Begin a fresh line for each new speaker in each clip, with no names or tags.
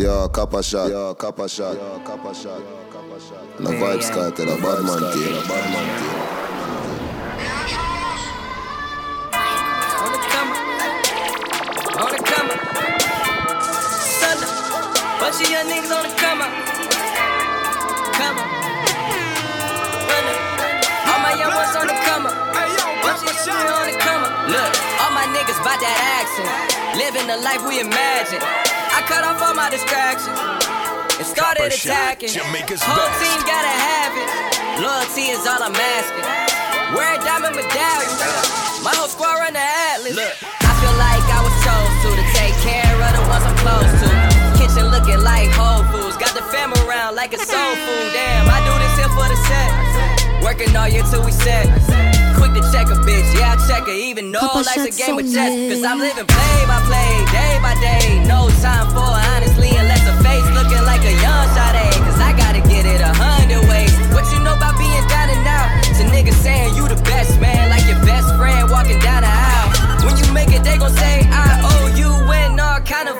Yo, copper shot. Yo, copper shot. Yo, copper shot. And the vibes cut to the bad man team. The bad man team.
On the come up. On the come up. Bunch of young niggas on the come up. Come up. Run up. All my young ones on the come up. Bunch of young niggas on the come up. Look, all my niggas bout that action. Living the life we imagine. I cut off all my distractions. And started attacking.
Jamaica's
Whole
best.
team gotta have it. Loyalty is all I'm asking. Wear a diamond medallion. My whole squad run the Atlas. Look, I feel like I was chose to to take care of the ones I'm close to. Kitchen looking like Whole Foods. Got the fam around like a soul food. Damn, I do this here for the set. Working all year till we set. To check a bitch, yeah, I check her. Even though
Papa
life's a game of chess. Cause I'm living play by play, day by day. No time for honestly, unless a face looking like a young Sade. Cause I gotta get it a hundred ways. What you know about being down and out? To niggas saying you the best, man. Like your best friend walking down the aisle. When you make it, they gon' say, I owe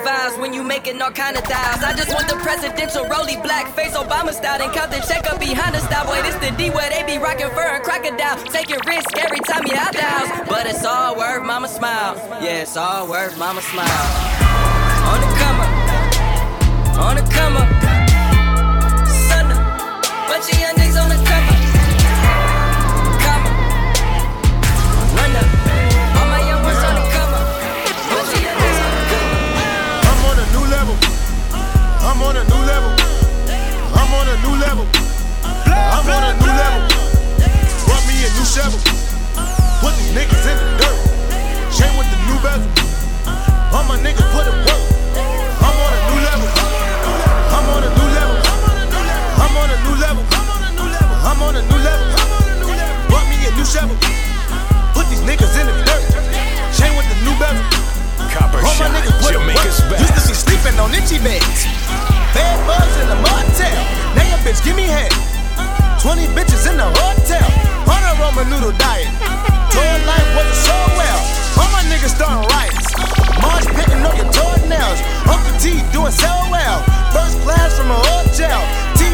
vibes. When you making all kind of dials. I just want the presidential rolly black face Obama style. And count the check up behind the style. Boy, this the D where they be rocking fur and crocodile. Taking risk every time you out the house. But it's all worth mama smile. Yeah, it's all worth mama smile. On the come up. On the come up. Sunday. Bunch of young niggas on the
new level. I'm on a new level. Brought me a new shovel. Put these niggas in the dirt. Chain with the new bezel. All my niggas put in work. I'm on a new level. I'm on a new level. I'm on a new level. I'm on a new level. Brought me a new shovel. Put these niggas in the dirt. Chain with the new bezel.
Copper
All my niggas put in work. Used to be sleeping on itchy beds. Diet. Tour life wasn't so well. All my niggas starting riots. Marge pitting on your. Uncle T doing so well. First class from a hotel. T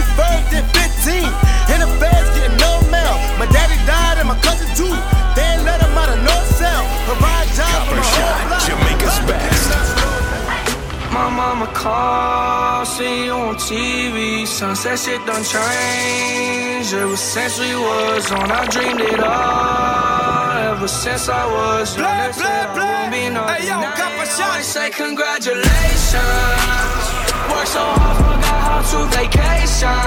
did 15. In the feds getting no mail. My daddy died and my cousin too. They let him out of cell. Provide jobs for my whole.
My mama called, see you on TV. Sunset shit done changed. Ever since we was on, I dreamed it all. Ever since I was young,
Blood,
they said
blood,
I won't be
blood. Hey, yo,
Now
Copper Shot.
always say congratulations. Worked so hard, forgot how to vacation.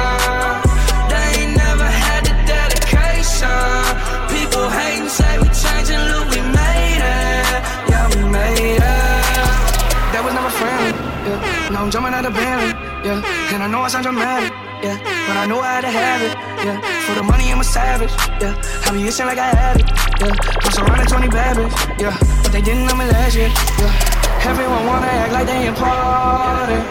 They ain't never had the dedication. People hating, say we changing, look, we made it. Yeah, we made it. That was never friendly, yeah. Now I'm jumping out of Bentley, yeah. And I know I sound dramatic, yeah. But I know I had to have it, yeah. For the money, I'm a savage, yeah. I be itching like I had it, yeah. I'm surrounded 20 bad yeah. But they didn't know me last year, yeah. Everyone wanna act like they important.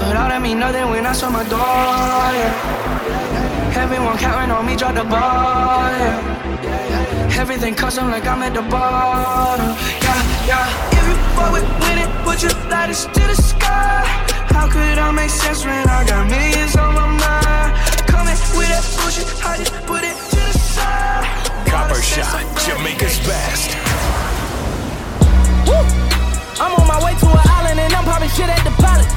But all that mean nothing when I saw my door, yeah. Everyone counting on me, drop the ball, yeah. Everything custom like I'm at the bottom. Yeah, yeah. If you fuck with winning, put your lighters to the sky. How could I make sense when I got millions on my mind? Coming with that bullshit, I just put it to the side.
Copper shot, Jamaica's best.
I'm on my way to an island and I'm popping shit at the pilot.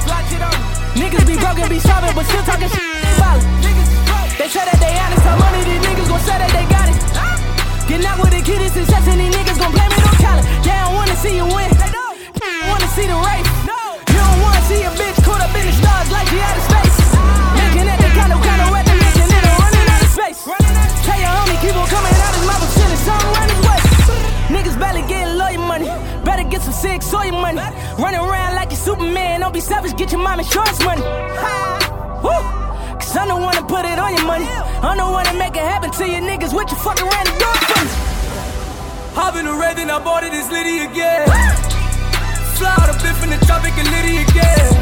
Niggas be broken, be starving, but still talking shit. They violent. They say that they honest, how money these niggas gon' say that they got it. Get out with the kid is success and these niggas gon' blame it on talent. They don't wanna see you win. Wanna see the race. No. You don't wanna see a bitch caught up in the stars like she out of space. Making that the kind of kind of recognition and running out of space. Tell your homie keep on coming out his mouth and sending something around his. Niggas barely getting lawyer money. Better get some sick soy money. Running around like you Superman. Don't be selfish, get your mom insurance money. Woo! Cause I'm the one to put it on your money. I'm the one to make it happen to you niggas. What you fucking ran the door for? Hop in the red, then I bought it, it's Liddy again. Fly out of biff in the tropic and litty again.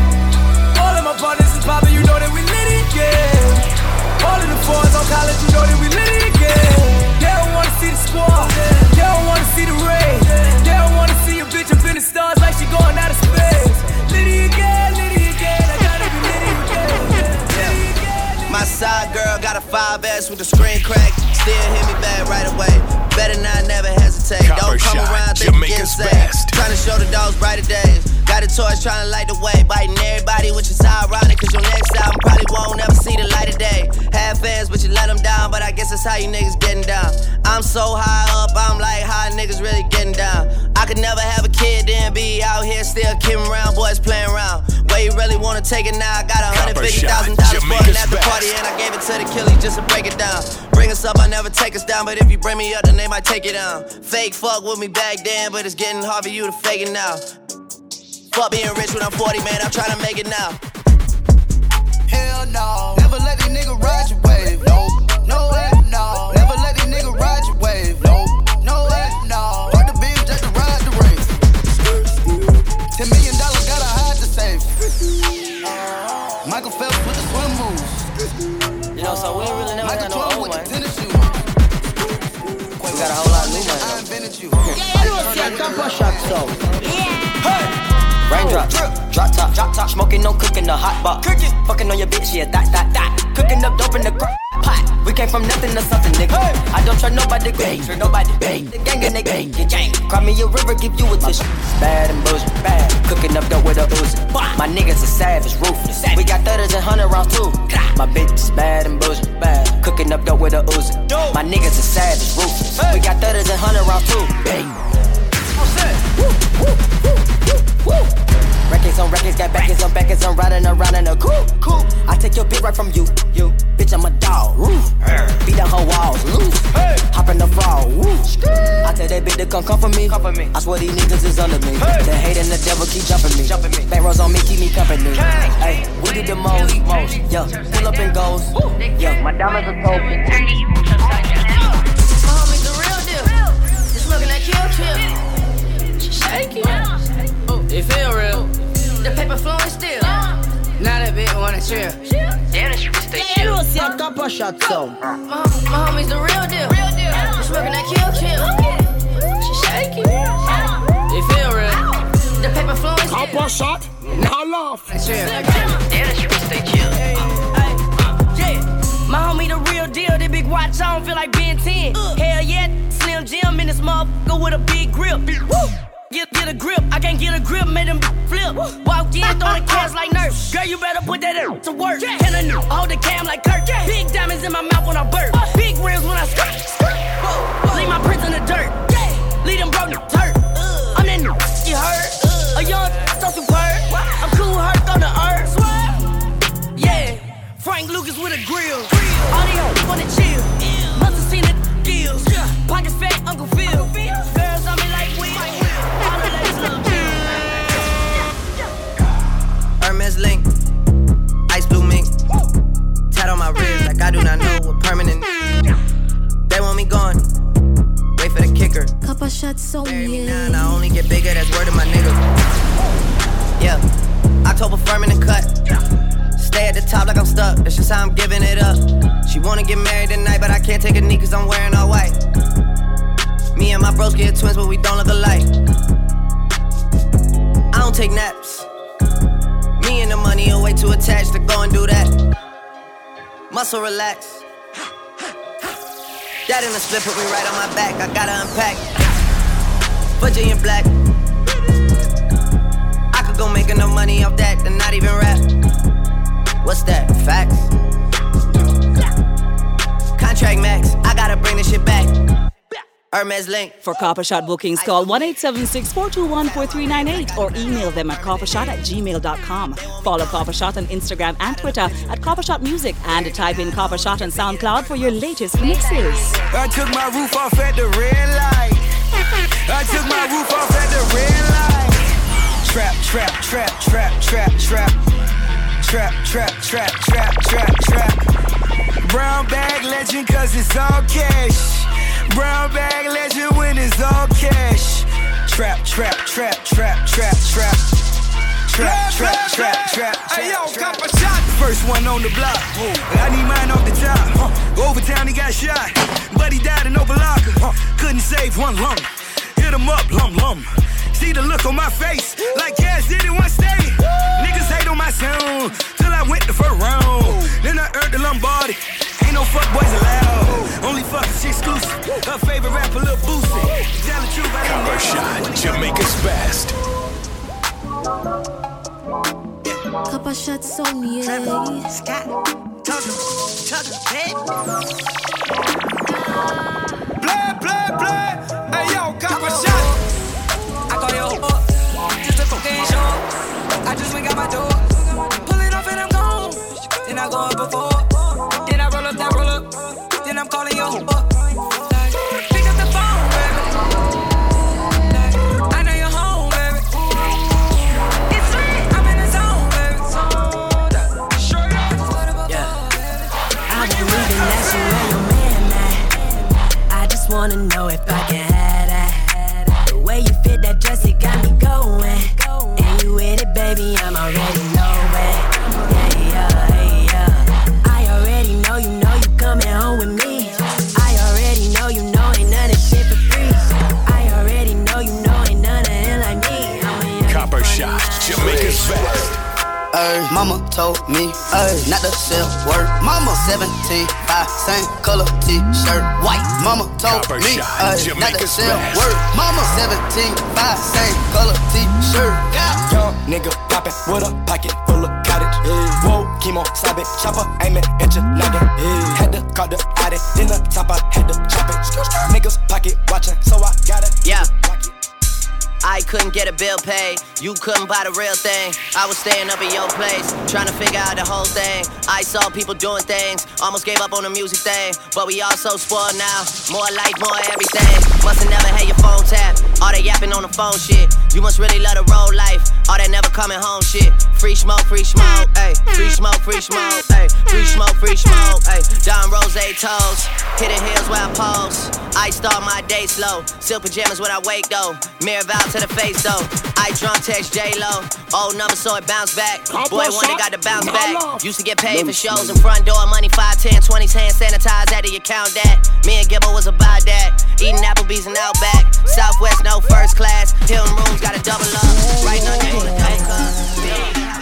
All of my partners is poppin', you know that we litty again. All of the fours on college, you know that we litty again. They don't wanna see the squad, they don't wanna see the rain. They don't wanna see a bitch up in the stars like she going out of space. Litty again, litty again,
I gotta be litty again. Litty again, litty again. My
side girl got a 5S with the screen cracked, still hit me back right away. Better not never hesitate.
Copper
Don't come
shot,
around thinking saved.
best.
Trying to show the dogs brighter days. Got a torch trying to light the way. Biting everybody, which is ironic. Cause your next album probably won't ever see the light of day. Have fans, but you let them down. But I guess that's how you niggas getting down. I'm so high up, I'm like, how niggas really getting down? I could never have a kid, then be out here still kidding around, boys playing around. Where you really wanna take it now? I got a hundred
Copper
fifty thousand
shot,
dollars for
Jamaica's
an after party, and I gave it to the killies just to break it down. Bring us up, I never take us down, but if you bring me up, then they might take it down. Fake fuck with me back then, but it's getting hard for you to fake it now. Fuck being rich when I'm 40, man, I'm trying to make it now.
Hell no. Never let these niggas ride your wave. No, no way, no. Never let these niggas ride your wave. No, no way, no. Fuck the beam just to ride the race. Ten million dollars gotta hide the safe. Michael Phelps with the swim moves.
You know, so we ain't really never
Michael
had no
Jordan
old
with the tennis shoes.
We got a whole lot of new money.
I invented you.
Raindrops, drop top, drop top, smoking, no cooking, the hot pot. Cooking, fucking on your bitch, yeah, that, that, that. Cooking up dope in the cr- pot. We came from nothing to something, nigga. I don't trust nobody, bang, trust nobody, bang. The gang and they gang, get gang. Cry me a river, give you a tissue. Bad and bullshit, bad. Cooking up dope with a Uzi. My niggas are savage, ruthless. We got thudders and hundred rounds too. My bitch is bad and bullshit, bad. Cooking up dope with a Uzi. My niggas are savage, ruthless. We got thudders and hundred rounds too. Bang. Records on records, got backers on backers, I'm riding around in a coupe. coupe. I take your bitch right from you, you. Bitch, I'm a dog, roof. Beat down her walls, loose. Hop in the fall, woo. I tell that bitch to come come for me. Come for me. I swear these niggas is under me. The hate and the devil keep jumping me. Jumping me. Back rows on me, keep me company. Hey, we do the most, most. Yeah, pull up and goes. Yeah, my diamonds are cold.
My homie's the real deal. They smoking that kill kill. Shake it. Feel real. The paper flowing still. Now that bitch wanna chill. Damn, that shit stay chill.
You see a couple shots sound.
Uh, my, my homie's the real deal. They smoking that kill kill. Shake it. It feel real. The paper flowing still.
Couple shot, now laugh.
Chill. Damn, that shit stay chill.
Uh, my homie the real deal, that big watch on feel like Ben 10. Uh. Hell yeah, Slim Jim in this motherfucker with a big grip. Woo! Get, get a grip, I can't get a grip, made them flip. Walk in, throwing cash like nerf. Girl, you better put that in to work. Can a new hold the cam like Kirk. Big diamonds in my mouth when I burp. Big rims when I skirt. Leave my prints in the dirt. Leave them broke dirt. I'm that you heard? A young so superb. I'm cool, hurt on the earth. Yeah, Frank Lucas with a grill. Audio wanna chill. Must have seen it gills. Pockets fat, Uncle Phil. Girls on me
Hermes link, ice blue mink. Tat on my wrist like I do not know what permanent. They want me gone. Wait for the kicker.
Couple shots on
Bury me now, and I only get bigger. That's word of my nigga. Yeah, October firming and cut. Stay at the top like I'm stuck. That's just how I'm giving it up. She wanna get married tonight, but I can't take a knee cause I'm wearing all white. Me and my bros get twins, but we don't look alike. I don't take naps. Me and the money are way too attached to go and do that. Muscle relax. That in the split put me right on my back. I gotta unpack. Virginia black. I could go make enough money off that and not even rap. What's that? Facts. Contract max. I gotta bring this shit back. Hermes link.
For Copper Shot bookings, call 1 876 421 4398 or email them at coppershot at gmail.com. Follow Copper Shot on Instagram and Twitter at Copper Shot Music and type in Copper Shot on SoundCloud for your latest mixes.
I took my roof off at the red light. I took my roof off at the red light. Trap, trap, trap, trap, trap, trap. Trap, trap, trap, trap, trap, trap. Brown bag legend cause it's all cash. Brown bag legend when it's all cash. Trap, trap, trap, trap, trap, trap. Trap, trap, trap, trap. Hey yo, copper shot. First one on the block. I need mine off the top. Overtown he got shot, but he died in Opa-locka. Couldn't save one lung. Hit him up, lum lum. See the look on my face, like cash did it one state. Niggas hate on my sound till I went the first round. Then I earned the Lombardi. Ain't no fuck
Her favorite rapper, Lil Boosie. Tell the truth, I Copper Shot, Jamaica's best.
Copper shots on me, yeah.
Scott, Tucker, Tucker, hey.
Play, play, play. Hey, yo, Copper Shot.
I call you up, just a fucking show. I just went out my door. Pull it off and I'm gone. Then I go up before.
Ay, mama told me, ay, not to sell word. Mama 17, five, same color t-shirt, white. Mama told
Copper
me,
shot,
ay, not to
Jamaica's
sell
best.
word. Mama 17, five, same color t-shirt. Yeah.
Young nigga poppin' with a pocket full of cottage. Whoa, chemo, stop it, chopper, aim it at your noggin. Had to call the addict, then the top, I had to chop it. Niggas pocket watchin', so I gotta.
Yeah. I couldn't get a bill paid. You couldn't buy the real thing. I was staying up at your place, trying to figure out the whole thing. I saw people doing things, almost gave up on the music thing. But we all so spoiled now. More life, more everything. Must've never had your phone tap. All that yapping on the phone shit. You must really love the road life. All that never coming home shit. Free smoke, free smoke, ayy. Free smoke, free smoke, ayy. Free smoke, free smoke, ayy. Don Rose toes. Hitting hills where I pose. I start my day slow. Silk pajamas when I wake though. Mirror vow to the face though. I drunk text J Lo. Old number so it bounce back. Boy, one that got to bounce back. Used to get paid for shows in front door. Money 5, 10, 20s, hand sanitized. Out of your count that. Me and Gibble was about that. Eating Applebee's and Outback. Southwest, no first class. Hilton rooms got to double up. Right on the double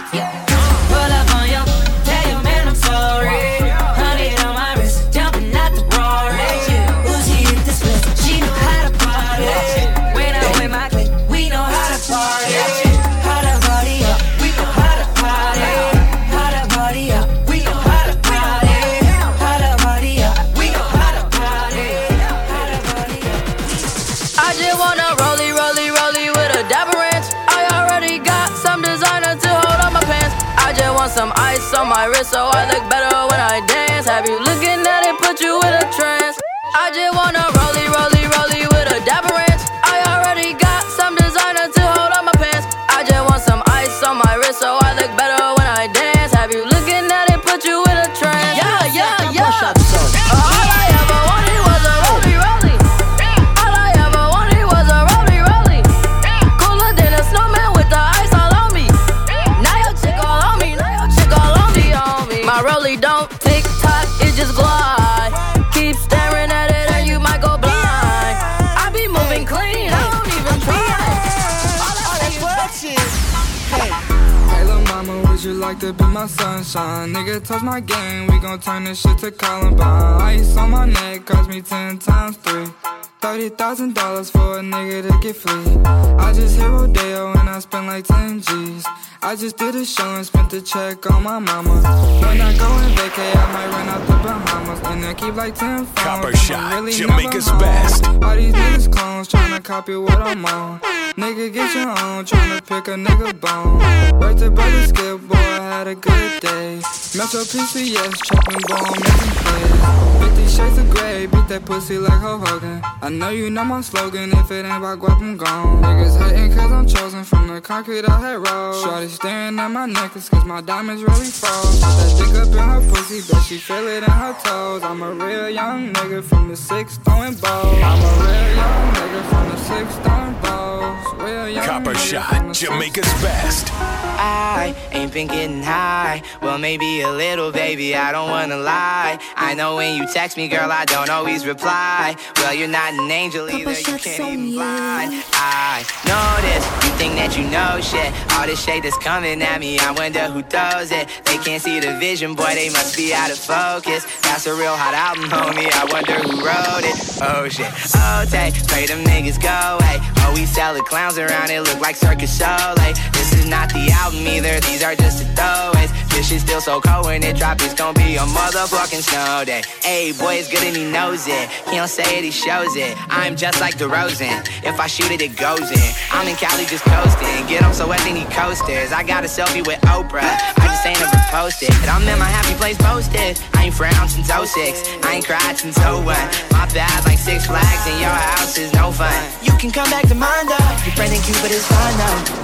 my wrist
so I look better when I dance. Have you looking at it, put you in a trance? I just wanna you
like to be my sunshine? Nigga, touch my game, we gon' turn this shit to Columbine. Ice on my neck cost me ten times three. Thirty thousand dollars for a nigga to get free. I just hit Rodeo and I spent like ten G's. I just did a show and spent the check on my mama. When I go and vacay, I might run out the Bahamas and I keep like ten phones.
Copper Shot,
really
Jamaica's best.
All these niggas clones tryna copy what I'm on. Nigga, get your own, tryna pick a nigga bone. Worked a brother skip, boy, I had a good day. Metro PCS, chopping bone, making plays. 50 shades of gray, beat that pussy like Hulk Hogan. I know you know my slogan, if it ain't about guap, I'm gone. Niggas hating cause I'm chosen from the concrete I had rolled. Shorty staring at my necklace cause my diamonds really froze. Put that dick up in her pussy, bet she feel it in her toes. I'm a real young nigga from the six throwing balls. I'm a real young nigga from the six throwing balls.
Copper Shot, Jamaica's best.
I ain't been getting high. Well, maybe a little, baby, I don't wanna lie. I know when you text me, girl, I don't always reply. Well, you're not an angel either, you can't even fly. I know this, you think that you know shit. All this shade that's coming at me, I wonder who throws it. They can't see the vision, boy, they must be out of focus. That's a real hot album, homie, I wonder who wrote it. Oh shit, oh, take, pray them niggas go away. Oh, we sell the clowns around it, look like Circus show. This is not the album either, these are just the throwaways. This shit's still so cold when it drop, it's gonna be a motherfucking snow day. Hey, boy, it's good and he knows it. He don't say it, he shows it. I'm just like DeRozan. If I shoot it, it goes in. I'm in Cali just coasting. Get him so wet, then he coasters. I got a selfie with Oprah. I just ain't ever posted. But I'm in my happy place posted. I ain't frowned since 06. I ain't cried since 01. My bad, like six flags and your house is no fun. You can come back to mine though. Your friend in Cuba is fine though.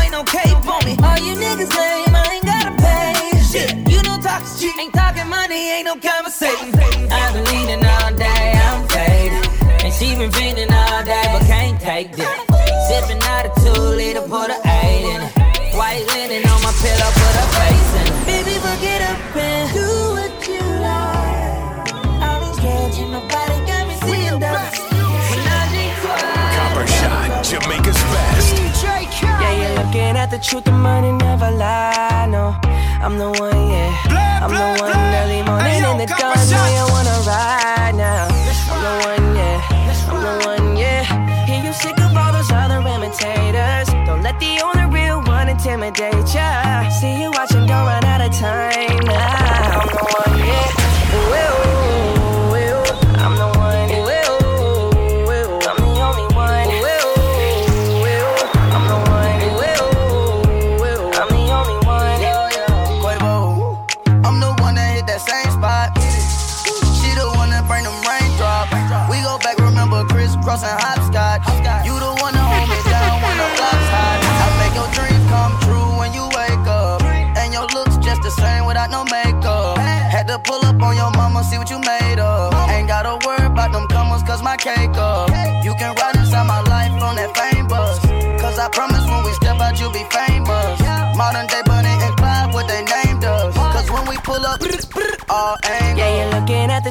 Ain't no cape for me. All you niggas lame, I ain't got to pay. Shit you know talk shit ain't talking money ain' no conversation. And she been feeling all day, but can't take this. Sipping out a two liter, put a eight in it. White linen on my pillow, put a face in it. Baby, fuck it up and do what you like. All these kids in my body got me seeing double.
Copper Shot, Jamaica's best.
Yeah, you're looking at the truth, the money never lie. No, I'm the one, yeah. I'm the one early morning in the dawn. Know you wanna ride intimidate ya. See you watching, don't run out of time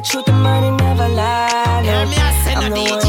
truth, the money never lie. No, I'm the one,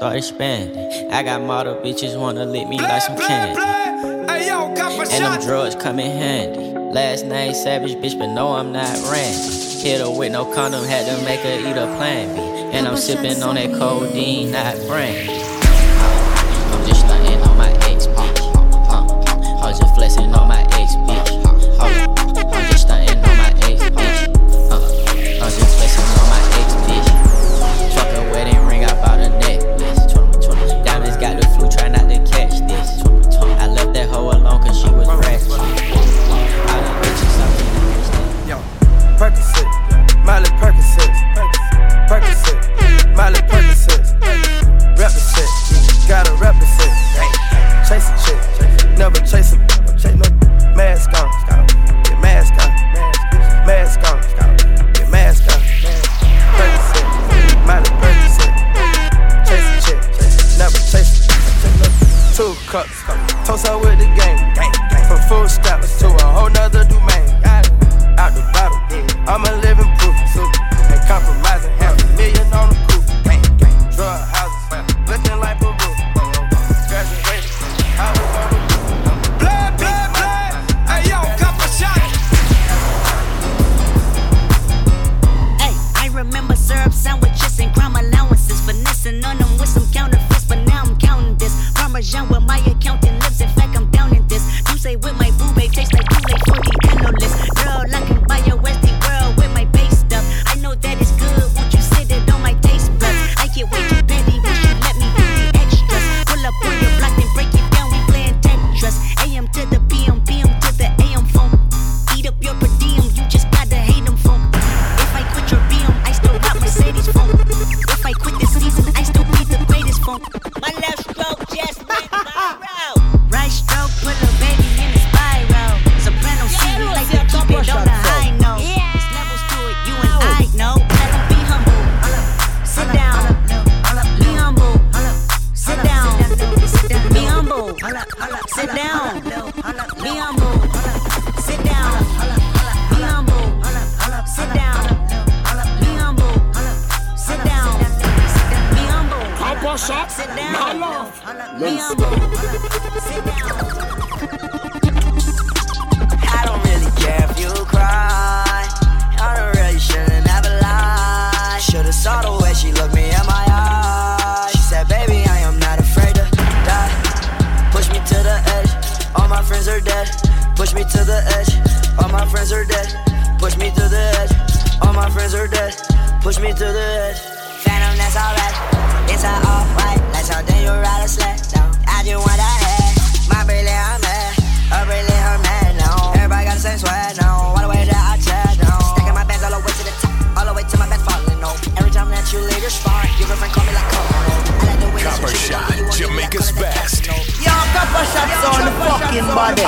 start expanding. I got model bitches wanna lick me like some candy. And them drugs come in handy. Last name Savage, bitch, but no, I'm not Randy. Hit her with no condom, had to make her eat a plan B. And I'm sipping on that codeine, not brandy.
Push me to the edge. Phantom, that's alright. It's a off-white. Like something you ride a sled down. I just want that head. My brilliant, I'm mad. Her brilliant, her mad now. Everybody got the same swag now. All the way that I chat now. Stacking my bands all the way to the top. All the way to my bed falling no. Every time that you leave your spot, your girlfriend call me like Coco. I like the way that
Copper shot, Jamaica's best.
Yo, copper shots on the fucking body.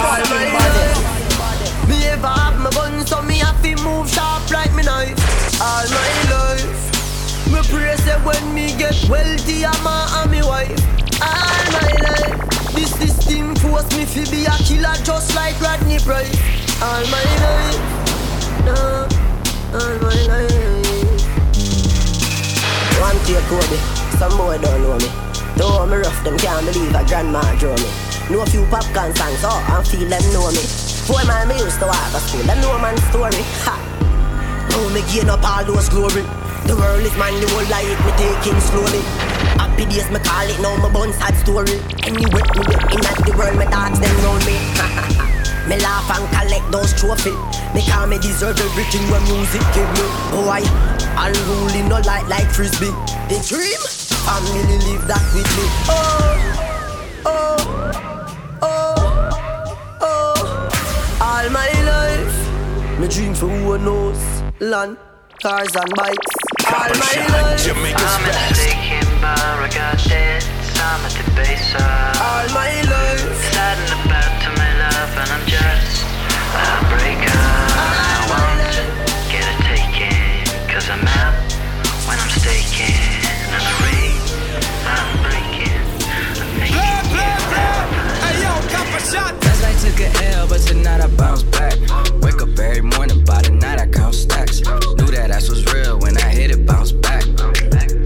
Me ever have my gun, so me have to move sharp like me knife. All my life, me pray say when me get wealthy, I'm a and me wife. All my life, this system force me to be a killer just like Rodney Price. All my life, no, all my life.
One take Kobe, some boy don't know me. Though me rough, them can't believe a grandma drew me. Know a few popcorn songs, oh, and feel them know me. Four man me used to walk a school, them know man story. Ha! Oh, me gain up all those glory. The world is mine, whole life me taking slowly. Happy days me call it, now my bun sad story. Anyway, me in at the world, me dogs them round me. me laugh and collect those trophies. They call me deserve everything when music give me. Boy, in no light like frisbee. The dream, family live that with me. Oh, oh,
me dream for who knows land, cars and bikes. All my life,
Jamaica's
Taking bar, I got debts, I'm at the base of.
all my life.
Sad in the to my love and I'm just a heartbreaker shot. Last night took a L, but tonight I bounce back. Wake up every morning, by the night I count stacks. Knew that ass was real
when I hit it, bounce back.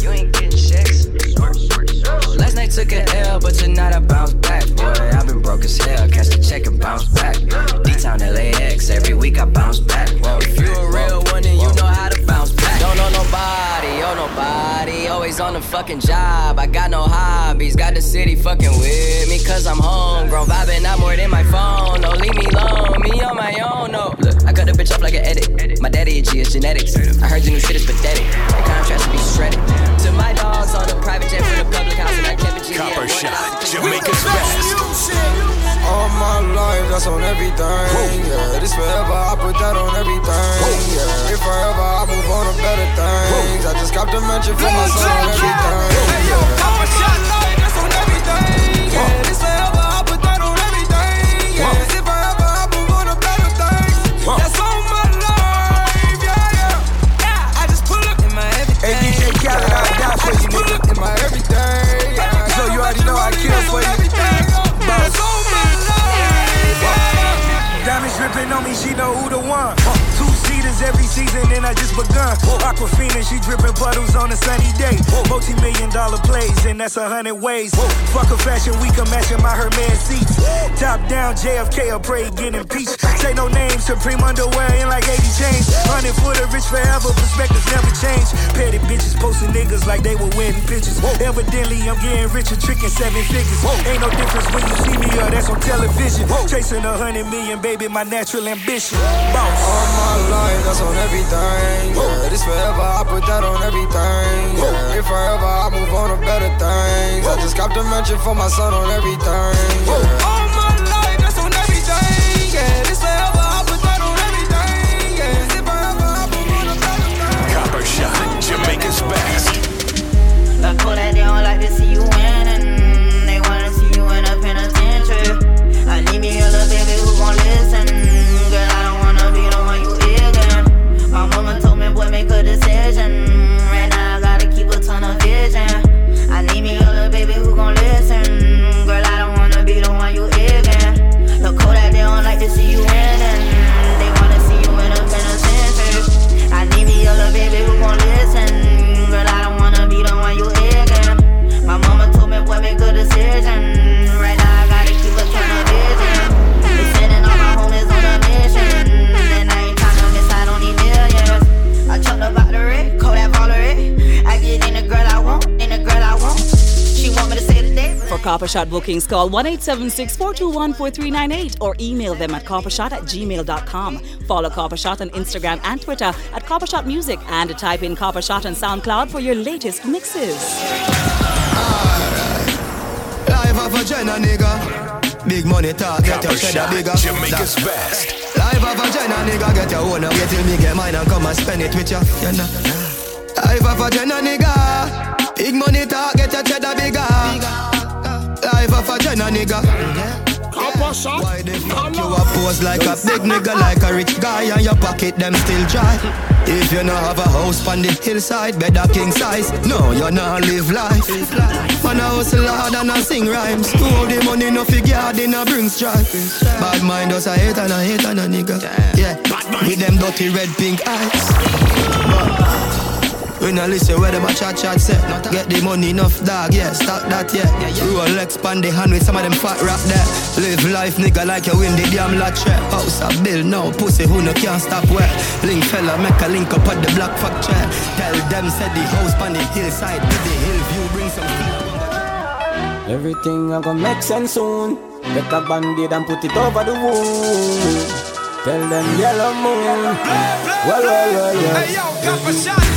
You ain't getting checks.
Last night took a L, but tonight I bounce back. Boy, I've been broke as hell, catch the check and bounce back.
D-Town LAX, every week I bounce back. Whoa, if you a real one, then you know how to bounce back.
Don't know nobody, oh nobody. Always on the fucking job. I got no hobbies. Got the city fucking with me, cause I'm homegrown. Vibing out more than my phone. No, leave me alone. Me on my own, no. Look, I cut the bitch up like an edit. My daddy a G, it's genetics. I heard the new shit is pathetic. The contrast to be shredded. To my dogs on the private jet from the public house, and I kept it G.
Copper shot, Jamaica's best.
All my life, that's on everything. Yeah, this forever, I put that on everything. Yeah, if forever, I move on to better things. I just got to mention for my son on everything. Yeah, Copper shot that's on everything. Yeah, this forever, I put that on everything. Yeah, if forever, I move on to better things. That's on my life. Yeah, yeah. Yeah, I just pull up in my everything. Hey, DJ Khaled, I die for you, nigga. In my everything. So you already know I kill for you. Diamonds on me, she know who the one. Two every season, and I just begun. Aquafina, she dripping puddles on a sunny day. Multi million dollar plays, and that's a hundred ways. Fuck a fashion week, I'm matching my Hermes seats. Top down, JFK, I pray get impeached. Say no names, Supreme underwear in like 80 chains. Hundred foot of rich forever, perspectives never change. Petty bitches posting niggas like they were wedding pictures. Evidently, I'm getting richer, tricking seven figures. Ain't no difference when you see me, or that's on television. Chasing a hundred million, baby, my natural ambition. Boss. All my life, that's on everything. Yeah, this forever, I put that on everything. Yeah, if forever, I move on to better things. I just got to mention for my son on everything. Yeah. All my life, that's on everything. Yeah, this
day.
For Copper Shot bookings, call 1 421 4398 or email them at coppershot at gmail.com. Follow Copper Shot on Instagram and Twitter at Copper Shot Music and type in Copper Shot on SoundCloud for your latest mixes.
Life of a Jenna nigga. Big money talk, get your
Copper
cheddar
shot,
bigger.
Jamaica's
That-
best.
Life of a Jenna nigga, get your own. Wait till me get mine and come and spend it with ya. You know. Life of a Jenna nigga. Big money talk, get your cheddar bigger. Life of a Jenna nigga. Why the fuck you a pose like a big nigga, like a rich guy, and your pocket them still dry? If you not have a house on the hillside, better king size. No, you not live life. Man, I hustle hard and I sing rhymes. Two of the money no figure, then I bring strife. Bad mind does I hate and I hate and a nigga. Yeah, with them dirty red pink eyes. But when I listen where them a chat chat say Get the money enough dog, yeah, stop that, yeah Rolex pan the hand with some of them fat rap there Live life nigga like you win the damn lottery House a bill now, pussy who no can't stop where Link fella make a link up at the black factory Tell them said the house pan the hillside With the hill view bring some
Everything I gonna make sense soon. Get a band-aid and put it over the wound. Tell them yellow moon. Well, well, well, well.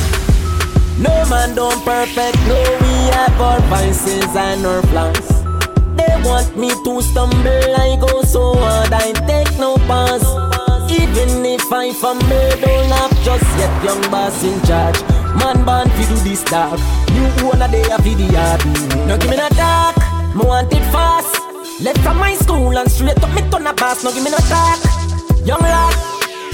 No man don't perfect, no we have our vices and our flaws. They want me to stumble, I go so hard, I take no pause. Even if I fumble, don't laugh just yet, young boss in charge. Man born fi do this dog, you wanna day a fi the yard. No give me no talk, me want it fast. Left from my school and straight up me turn a boss, no give me no talk. Young lad,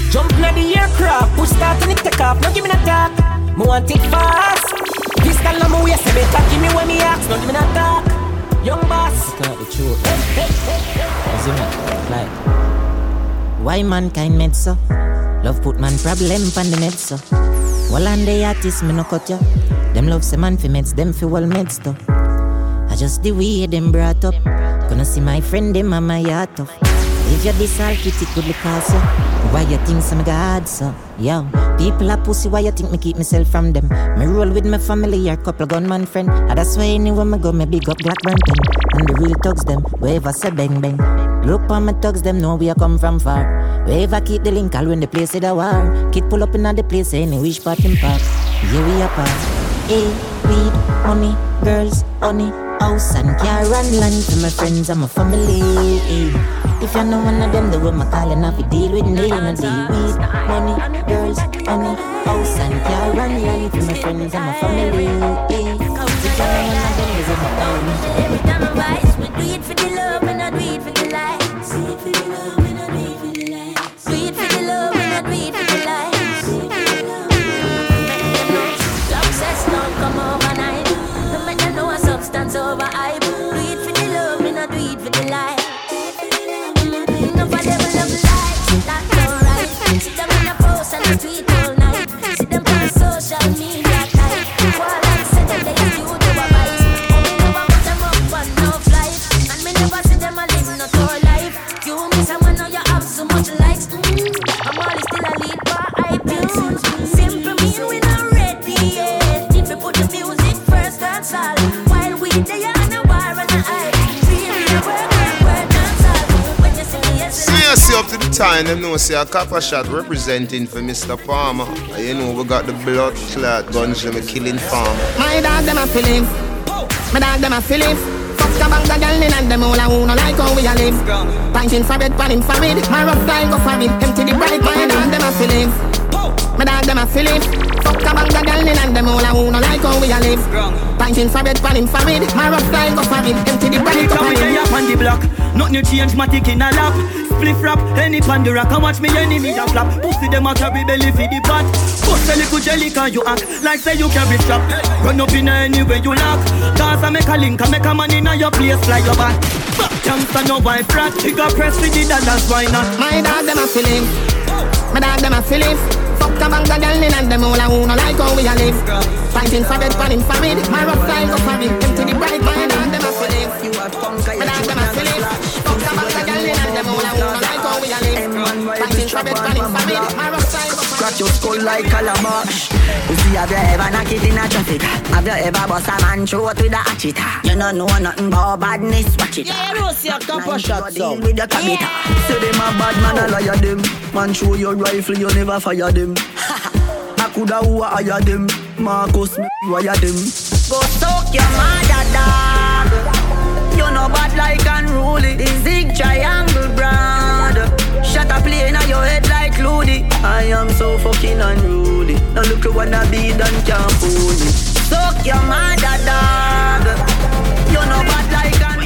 jump in the aircraft, push start and it take off, no give me no talk. Me want it fast. This girl on my waist, say better give me when me ask, no give me no talk. Young boss.
Tell the truth. As in, like, why mankind made so? Love put man problem pan the meds so. Well, and the artist me no cut ya. Them love say man fi meds, them fi well meds too. I just the way them brought up. Gonna see my friend them and my heart off.
If you this all fit it good cause so Why you think some God so uh, Yo, people are pussy why you think me keep myself from them? Me roll with my family or couple gunman friend. And that's why anywhere me go me big up Black Brampton And the real thugs them, wherever say bang bang. Look on my thugs them know where a come from far. Wherever keep the link all when the place is a war. Kid pull up in the place any wish part in park Yeah we a pass Hey, weed, money, girls, honey House and car and land. For my friends and my family. If you're not one of them, the my calling off, you deal with me. No deal with money, girls, honey, house and car and for my friends and my family. If you're not one of them, the my calling off.
Every time I rise, we do it for the love and not do it for the likes. Up
to the time, them know say a copper shot representing for Mr. Palmer. You know we got the blood clot guns them a killing farm.
My dog them a feeling. My dog them a feeling. Fuck a bang of girl in and them all a who no like how we a live. Pinting for bed, pan him for it. My rough style go for him. Empty the bright. My dog them a feeling. My dog them a feeling. Fuck a bang of girl in and them all a who no like how we a live. Pinting for bed, pan him for it. My rough style go for him. Empty the bright.
Come here up on the block. Nothing you change, my tick in a lap. Spliff rap, any pan the rock. And watch me enemy a flap. Pussy them a carry belly for the pot. Bust a little jelly can you act like say you carry strap. Run up in any way you lock. Cause I make a link, I make a man in your place, fly your back. Back gangsta no wife rat. Bigger press with the dollars, why not?
My dog them a feeling. My dog them a feeling. Fuck a bang of girl in and them all a who no like how we a live. Fighting for bed, pan him for it. My rough style go for me Empty the bright. My dog them a feeling. My dog them a feeling. Like how we a live. Fighting for bed, pan him for it. My.
Crack your skull like calabash You see have you ever knock it in a traffic Have you ever bust a man throat with a hatchet You don't know nothing about badness, watch it
Yeah, Rosie, couple shots
deal
out.
with the cabita Say them a bad man, I liar them Man show your rifle, you never fire them I coulda who I hire them Marcus, me wire them Go suck your mother dog You know bad like unruly The zig triangle brand Shut a plane on your head like Loody I am so fucking unruly. Now look what I be done can't fool me. Suck your mother dog. You know bad like unruly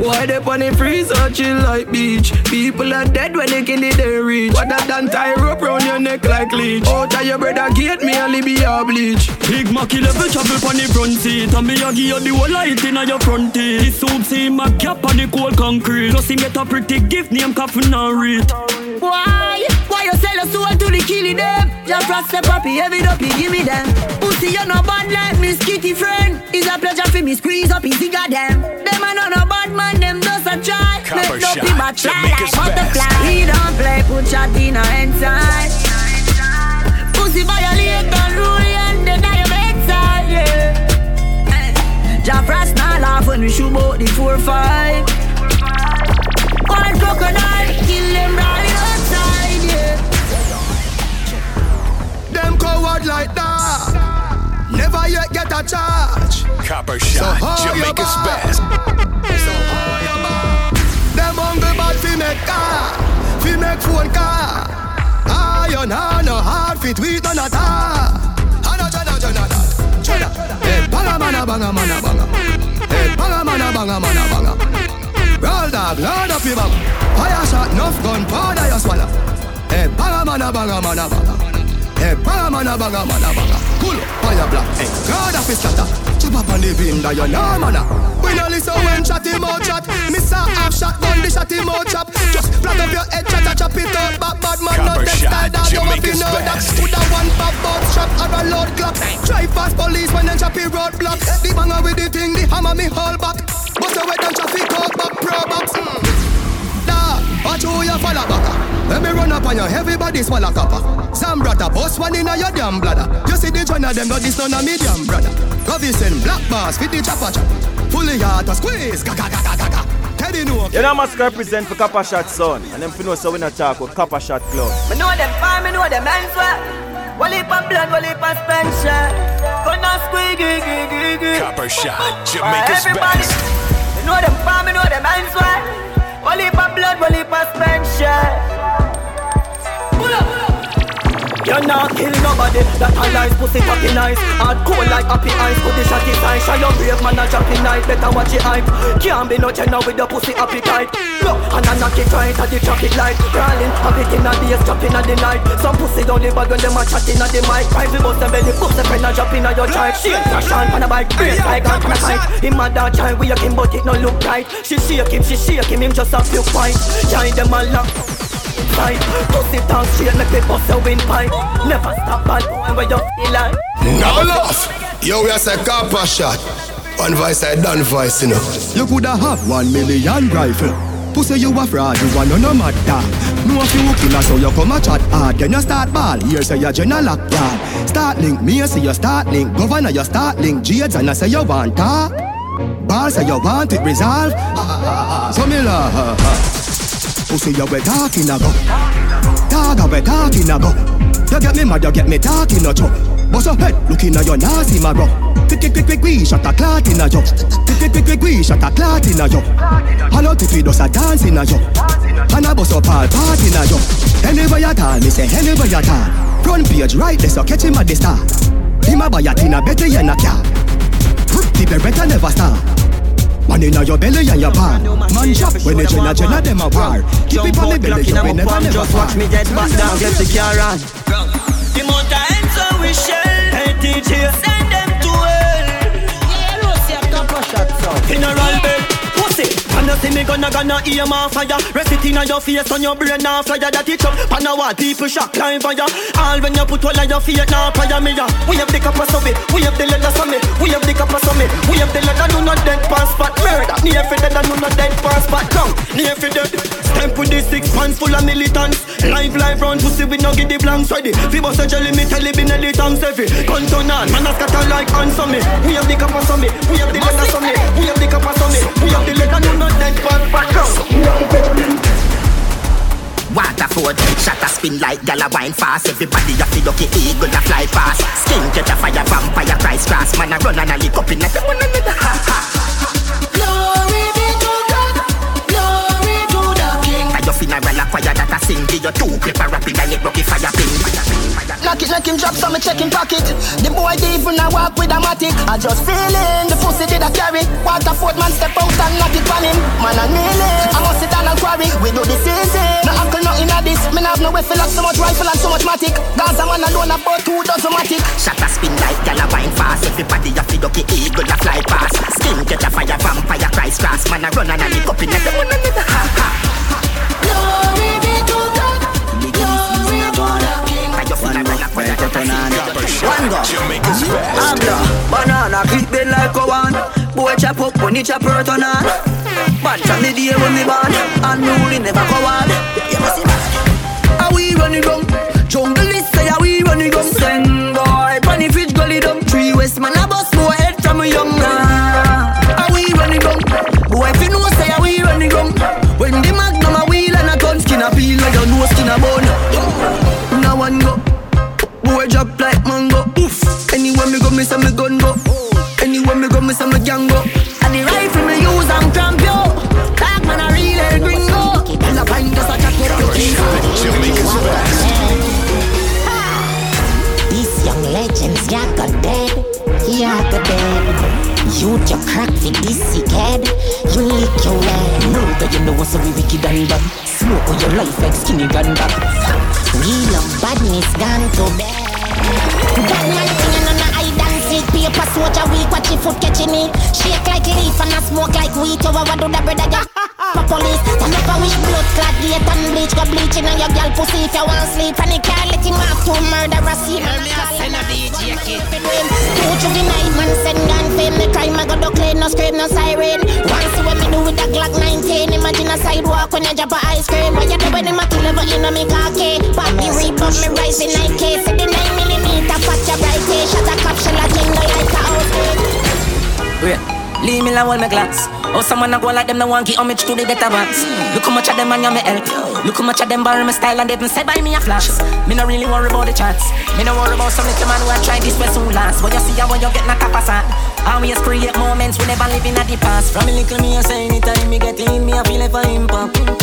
Why they on the freezer chill like beach? People are dead when they kill it they reach. What that done tie rope round your neck like leech? Out of your brother gate me only be a bleach.
Big Macky level travel on the front seat And me a give you the whole light in your front teeth The soup see my gap on the cold concrete Plus he get a pretty gift name coffin and read
Why? Why you sell your soul to the killing them? Just trust the puppy, every dopey, give me them. Pussy, you no bad like Miss Kitty friend. It's a pleasure for me squeeze up his digger them. Them are not no bad man, them just a try.
Copper
Make dopey
shot,
but try
Jamaica's
like butterfly.
best.
We don't play, put shot in a inside. Pussy violate and rule and then I am inside, yeah. Eh, Jaff Frost not laugh when we shoot out the four five. One crocodile, kill them brawling outside, yeah.
Them coward like that. Never yet get a charge.
Copper
So
shot,
you
Jamaica's best.
So how you bad? Them hungry bad fi make car, fi make phone car. Iron hand no hard fit we done at all. Ano jana jana jana. Jana. Hey, banga mana banga mana banga. Hey, banga mana banga mana banga. Roll dog, load up your bang. Fire shot, enough gun, powder you swallow. Hey, banga mana banga mana banga. Hey, banga mana banga mana banga. Cool, fire black. Hey, God of his scatter. Chop up on the beam that you know mana. We no listen when chat him out chat. Miss a half shot gun, the shot him out chop. Just flat up your head, chat chop it out. Bad bad man, not
shot,
style dog. You have to know that. Put a one pop box shot or a load clap. Drive past police when them choppy roadblock. The banger with the thing, the hammer me hold back. Bust away them traffic out back pro box. Mm. Dog, Watch who you follow back. Let me run up on you, everybody swallow copper. Some brother, boss one in your damn bladder. You see the joint of them, but this none of medium brother. Love send black bars, fit the chopper chop. Fully hard to squeeze, ga ga ga ga ga ga. Teddy no.
You know, must represent for Copper Shot son. And them know so we not talk with Copper Shot Club.
Me know them fine, me know them hands well. Wall heap blood, wall heap of spencer. Gonna squeaky, gee, gee, gee.
Copper Shot, Jamaica's best.
me know them fine, me know them hands well. Heap of blood, of spencer. Pull pull up.
You not kill nobody. That a lies, pussy tapping nice. Hard cold like happy eyes. Put the shot inside. Shy your brave man a jumping night. Better watch your hype. Can't be no general with the pussy appetite. Look, and I knock it right at the traffic light. Crawling, have it in the days, jumping at the night. Some pussy down the bag when them a chatting at the mic. Rifle bust them belly, the friend a jumping at your child. She ain't crash on on a bike, brace like on a kite. Him a dad child, we a him but it no look right. She shake him, she shake him, him just a few fight. Join them a lock fight. Pussy talk straight like they bust a windpipe. Never stop bad boy where you feel like.
Now laugh. Yo, we are say copper shot. One voice I done voice, you know. You coulda have one million rifle. Pussy you a fraud, you want no mad dog. No if you killer so you come a chat hard Then you start ball, here say you general lock yard Start link, me say you start link Governor you start link, Jades and I say you want talk Ball say you want it resolve So me laugh Pussy you we talking a go Dog we talking a go You get me mad, you get me talking a joke Bust your head, looking at your nasty my bro. Quick, quick, quick, quick, we shot a clot in a yo Quick, quick, quick, quick, we shot a clot in a yo Hello, tippy does a dance in a yo And I bust up all party in a yo Anywhere you call, me say anywhere you call. Front page right there, so catch him at the start. Him a buy a tin a better than a car The beretta never stop Man inna your belly and your palm Man chop when the jenna jenna dem a war Keep it on the belly you will never never
Just watch me get back down, get the car on. The amount of hands we shell. Hey DJ, send them to hell. General bed, pussy. And you see me gonna gonna hear my fire. Rest it inna your face on your brain now flyer That it up, and now what people shock line fire. All when you put all of your feet now fire me ya We have the copper me, we have the leather me. We have the copper me, we have the leather do not dead pass spot Murder, near for dead and do not dead pass spot Come, near for dead. Stamp with the six pants full of militants. Live, live round pussy we no get the blanks. Ready Fi bust a jelly me tell it be the tongues heavy Gun turn on, man a scatter like ants on me We have the copper me, we have the leather me. We have the copper me, we have the leather do not dead pass spot Come
Waterford, shot a spin like gala wine fast. Everybody a feel lucky eagle a fly fast. Skin catch a fire, vampire price grass. Man a run and a lick up in a one another. Ha ha.
Glory be to God, glory to the King.
Your funeral a choir that a sing. Give you two clip a rapid and it rocky fire ping.
Knock it, make him drop some, him pocket. The boy even a walk with a matic. I just feeling the pussy did a carry. Waterford man step out and knock it on him. Man a kneeling, I must sit down and quarry. We do this easy. No uncle nothing of this. Me have no way like so much rifle and so much matic. Gaza man alone about two dozen matic.
Shot a spin like gala wine fast. Everybody a feel lucky eagle a fly past. Skin get a fire, vampire price grass. Man a run and a lick up in a another. Ha ha.
Glory
funeral a choir that a sing.
One go. Mm-hmm. Abra, banana clip bed like a one. Boy chop up when he chop hurt on on. Bad from the day when me born, and rule never go on. You must see that. How we running down? Jungle is say how we running down. Send boy, bunny fridge gully down. Three west man a bust more head from a young
foot. Shake like leaf and a smoke like wheat. Over what do the brother get? For police, I never wish blood clot gate and bleach Go bleaching on your girl pussy if you want sleep And it can't let him off to murder a scene Hear me a send a DJ kid Two juvenile man send gun fame The crime I go duck lane, no scream, no siren Once see what me do with a Glock 19 Imagine a sidewalk when
I drop a ice cream. What you doing in my killer, but you know me cocky. Pop me reaper, me rising like case. The 9 millimeter, patch your bright Shut a caption like jingle like a house.
Wait. Leave me alone, my glass. Oh, someone a go like them, no one give homage to the better ones. Look how much of them and you me help. Look how much of them borrow my style and they even say buy me a flash. Me no really worry about the chance. Me no worry about some little man who a try this way soon last. When you see when you get na cap aside. Always create moments we never live in at the past. From a little me, I say anytime me get in, me I feel like for impact.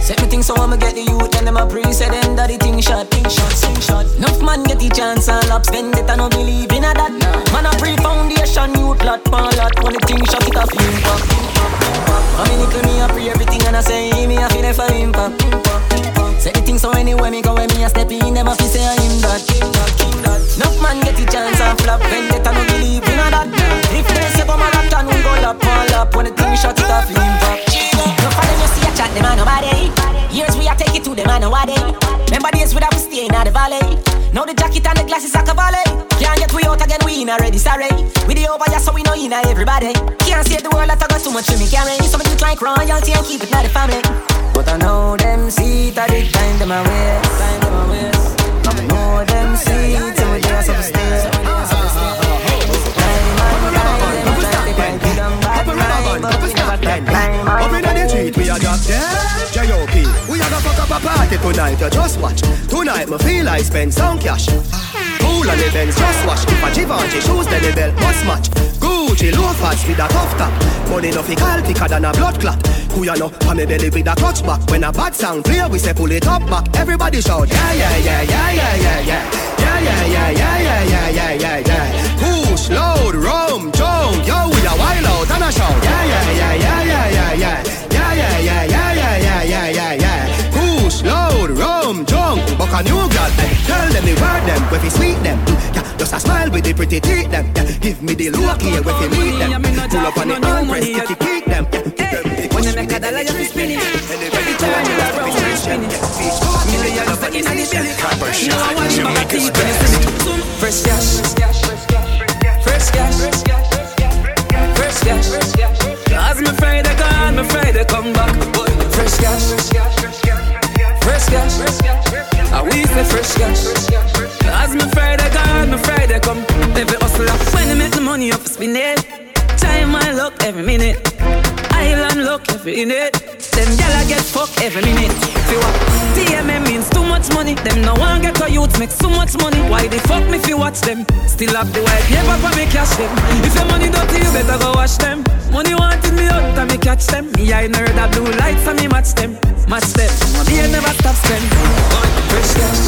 Set me think so I'ma get the youth and them a pre Say them that the thing shot, thing shot, thing shot. Enough man get the chance and lap spend it no believe in a that. Man a pre-foundation youth lot, pan lot When the thing shot it a feel impact I mean little me a pre everything and I say me a feel like for impact Say the thing so anywhere me go when me a step in Them a feel say I am that Enough man get the chance and Spend it I no believe in a that. If they say come a lap then we go lap, pan lap When the thing shot it a feel impact No for them you see a chat them a nobody Years we a take it to them and nobody. Remember days we have to stay in the valley. Now the jacket and the glasses are cavalry. Can't get we out again, we in already sorry. We the over just so we know in everybody. Can't save the world that I got too much to me carry. Some of you like royalty and keep it not the family. But I know them see it at the time them a waste. Time them a waste. I know them see it and we just upstairs. Time and time to with them bad mind, but we never take time.
Up in the street, we I got that J.O.P. We are gonna fuck up a party tonight, you just watch Tonight me feel I spend some cash Cool the events, just watch If a Givenchy shoes, then the belt must match Gucci loafers with a tough top Money no fi thicker than a blood clot Who ya know, pa me belly with a clutch back When a bad sound clear, we say pull it up back Everybody shout, yeah, yeah, yeah, yeah, yeah, yeah, yeah yeah, yeah, yeah, yeah, yeah, yeah, yeah, yeah. Push, load, roam, jump, yo, we are wild out and a shout. Yeah, yeah, yeah, yeah, yeah, yeah, yeah. Buck a new girl. eh. Tell them the word them, where fi sweet them. Yeah, just a smile with the pretty teeth them. Yeah, give me the look here, where fi meet them. Pull up on the armrest, kicky kick them.
When you make a dollar, you fi spin it. Every time you spin it. Millions in the belly. I want you back teeth when you spin it. Fresh cash. Fresh cash. Fresh cash. Cause me Friday gone, me Friday come back. Fresh cash. Fresh cash. I we say fresh cash. Cause me Friday gone, me Friday come. Every hustler, when I make the money up, spin it. Time my luck every minute. Island luck every minute. Them gyal get fucked every minute. Feel what? TMM means too much money. Them no one get a youth make so much money. Why they fuck me if you watch them? Still have the white paper for me cash them. If your money dirty, you better go wash them. Money wanted me out and me catch them. Me I know that blue lights and me match them. Match them. Money never stops them. Fresh cash.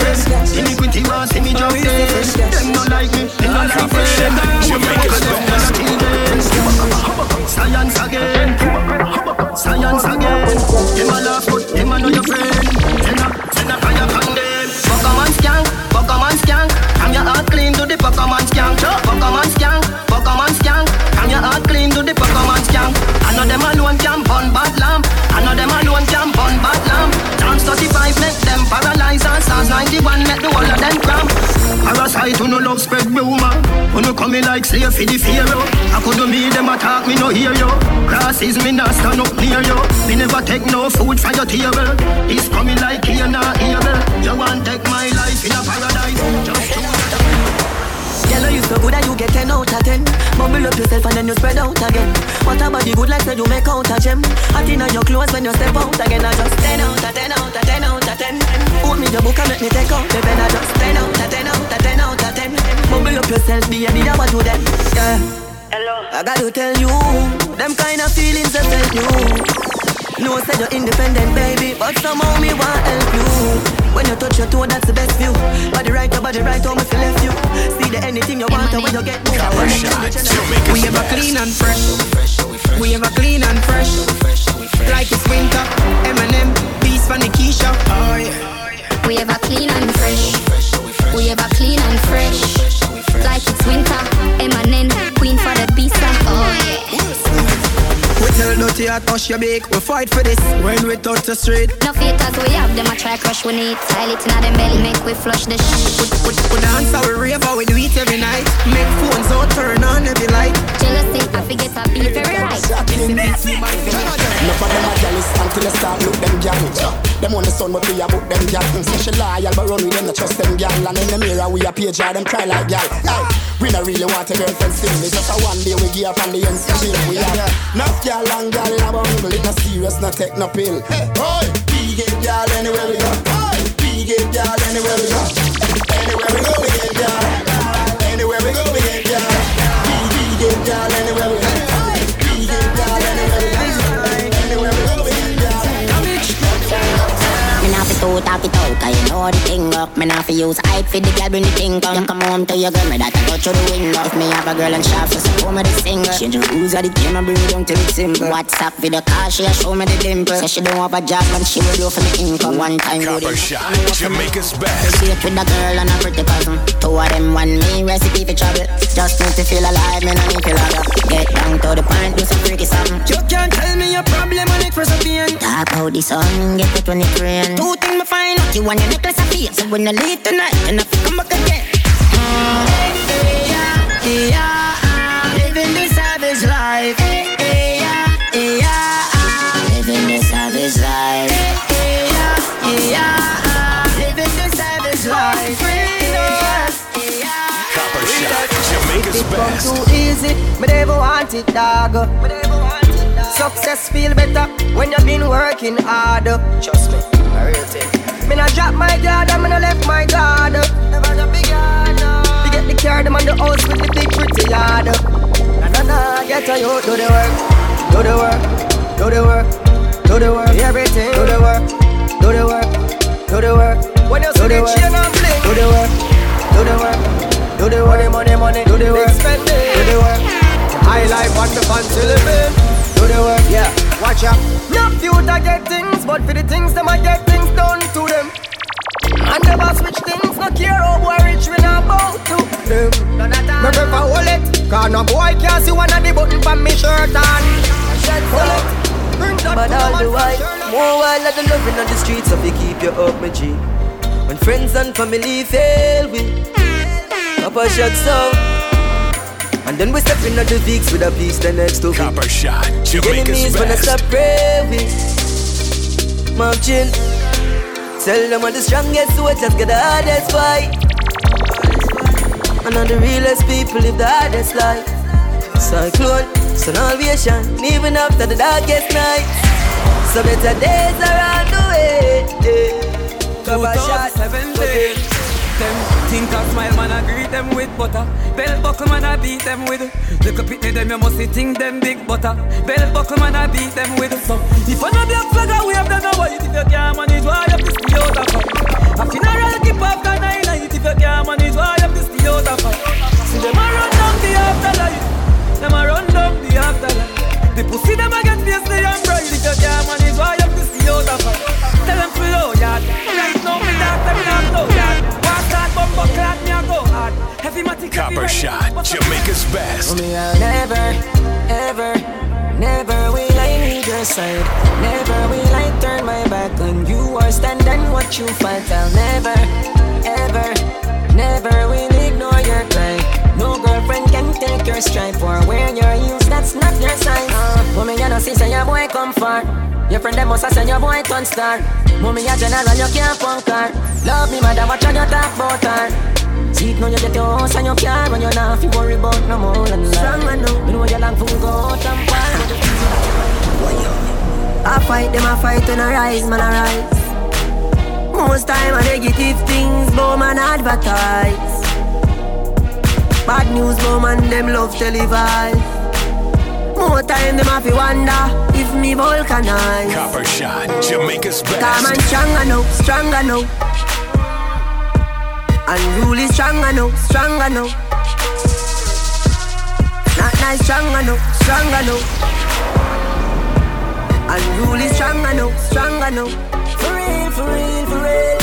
Fresh cash.
Iniquity want see me drop dead. Them no like me, them no like me.
Jamaica's best.
Science again, science again. Them a laugh, but them a know your friend. Send a, send a fire condemn. Pokemon skank, Pokemon skank. I'm your heart clean to the Pokemon skank. Pokemon skank, Pokemon skank. I'm your heart clean to the Pokemon skank. I know them alone can burn bad lamp. I know them alone can burn bad lamp. Dance 35 make them paralyze and stars 91 make the whole of them cramp. Parasite who no love spread rumor. In like slave for the pharaoh. I could me them attack me no hear you. Crosses me not stand up near you. Me never take no food from your table. It's coming like here now evil. You want take my life in a paradise.
So good that you get 10 out of 10 Bubble up yourself and then you spread out again. What a body good like say you make out a gem. Hot in your clothes when you step out again. I just 10 out of 10 out of 10 out of 10 Hold me your book and make me take out the pen. I just 10 out of 10 out of 10 out of 10 Bubble up yourself, baby, I want you then Yeah. Hello. I gotta tell you Them kind of feelings I felt you. No, said you're independent, baby But somehow me want help you When you touch your toe, that's the best view Body right, your body right, how me feel left you See the anything you want, and when you get moved
We ever clean and fresh. We ever clean and fresh. Like it's winter. Eminem, beats for Nikisha. Oh yeah.
We ever clean and fresh. We ever clean and fresh. Like it's winter. Eminem, queen for the pizza. Oh yeah.
We tell dirty I touch your bake. We fight for this when we touch the street.
No filters we have, them a try crush we need. Style it in them belly, make we flush the shit.
Put, put, put dance, how we rave, how we do it every night. Make phones out, turn on every light.
Jealousy, I forget I be very right.
No problem,
till you start look them gal. Them on the sun, but we a book them gal. Mm, Say she loyal, but run with them, not trust them gal. And in the mirror, we a page her, them cry like gal. We not really want a girlfriend still. It's just a one day we give up on the ends chill. We have enough gal and gal a bungle. It not serious, not take no pill. Hey, we get gal anywhere we go. Hey, we get gal anywhere we go. Anywhere we go, we get gal.
Me nah fi two talk it out, cause you know the thing up. Me nah fi use hype for the girl bring the thing come. You come home to your girl, me that I go through the window. If me have a girl and shop, so show me the singer. Change the rules of the game and bring it down till it's simple. WhatsApp video call, she a show me the dimple. Say she don't have a job and she will do for me income. One time do
Copper
this.
Shot, Jamaica's best.
Date with a girl and a pretty cousin. Two of them want me recipe for trouble. Just need to feel alive, me no need to love ya. Get down to the point, do some freaky something.
You can't tell me your problem and it for some pain.
Talk about the sun, get it when it rain.
Two things me find out.
You want your necklace of face, so when I leave tonight, and I come back again.
Hey, yeah, I'm living this savage life. Hey, hey, yeah, hey, yeah, I'm
living this savage life.
Hey, yeah, hey, yeah, I'm living this savage life.
Copper Shot, Jamaica's
Come
best.
too easy, me never want it, dog. Success feel better when you've been working hard. Trust me, Me not drop my guard and me not left my guard. Never drop the guard. You get the car, them on the house with the big pretty yard. Na na na, get a you do the work, do the work, do the work, do the work, everything. Do the work, do the work, do the work. When you see the chain and bling, do the work, do the work, do the work. Money, money, money, do the work, spend it, do the work. High life on the fancy living. Do the work, yeah. Watch out. Not few to get things, but for the things them I get things done to them. And never switch things, no care how boy rich we not bow to them. Me prefer hold it, cause no boy can't see one of the button from me shirt on. Hold it.
But all the while, more while than loving on the streets, so we keep you up, my G. When friends and family fail, we Papa shot so. And then we step in the Vicks with a piece the next to
Copper Shot,
The
Jamaica's
enemies when I
best.
stop pray we Marching Tell them I'm the strongest soldiers get the hardest fight. And all the realest people live the hardest life. Cyclone, sun salvation Even after the darkest night. So better days are on the way yeah. Cover shot,
2017 them. Think I smile man I greet them with butter. Bell buckle man I beat them with. Look up at me them you must think them big butter. Bell buckle man I beat them with. So if I know black flag I wave them now If you can't manage? Why you have to stay out of A funeral keep the nine night If you can't manage? Why
friend them must have send your boy turn star. Mommy a general, you can't punk her. Love me, mother, watch how you talk about her. See it now you get your house and your car when you're not feel worry about no more than that. Strong I know. Me know you long fool go out and far.
I fight them, I fight when I rise, man, I rise. Most time I negative things, but man advertise. Bad news, but man them love televise. More time them have to wonder if me vulcanize.
Copper Shot, Jamaica's
Calm
best.
and stronger now, stronger now. Unruly stronger now, stronger now. Not nice stronger now, stronger now. Unruly stronger now, stronger now.
For real, for real, for real.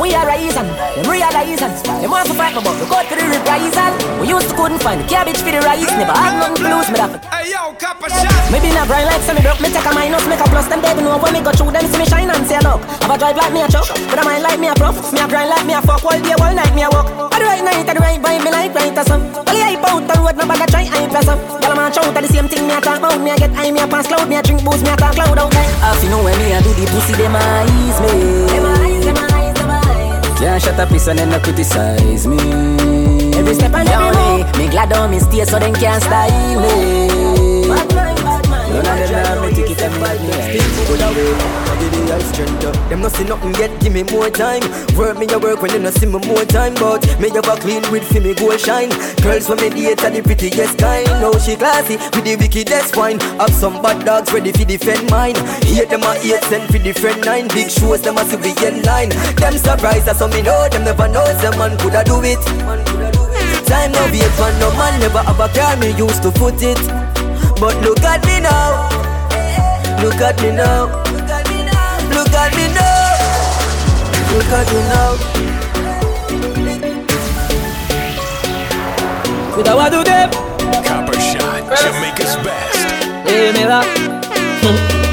We
we are rising. Them realizing. Them want to fight me, but we go to the reprisal. We used to couldn't find the cabbage for the rice. Never had nothing to lose, me that.
Hey yo, copper shot.
Maybe not bright like semi broke. Me take a minus, make a plus. Them dead know when me go through them, see me shine and say look. Have a drive like me a truck, but I mind like me a prof. Me a grind like me a fuck all day, all night me a walk. At the right night, at the right vibe, me like right as some. Well, hype out the road, no bag a try hype as some. I'm a chow, the same thing me a talk about. Me a get high, me a pass cloud, me a drink booze, me a talk cloud out. Half you know when me a do the pussy, them eyes me. Them eyes, them eyes, them eyes.
Can't shut up, piece and then criticize me.
Every step every
Yo,
move. Me glad on me stay so them can't style me.
None of them now me ticket them bad me.
Put away, I give the ice strength up. Them no see nothing yet, give me more time. Work me a work when they no see me more time. But me have a clean with fi me gold shine. Girls when me date are the prettiest kind. Now she classy with the wickedest wine. Have some bad dogs ready fi defend mine. Hate them a hate send fi defend nine. Big shows them a civilian line. Them surprise so me know them never know some man coulda do it. Time no wait for no man never have a car me used to foot it. But look at me now. Look at me now. Look at me now. Look at me now.
With a do them?
Copper shot. Jamaica's best.
Hey, me la.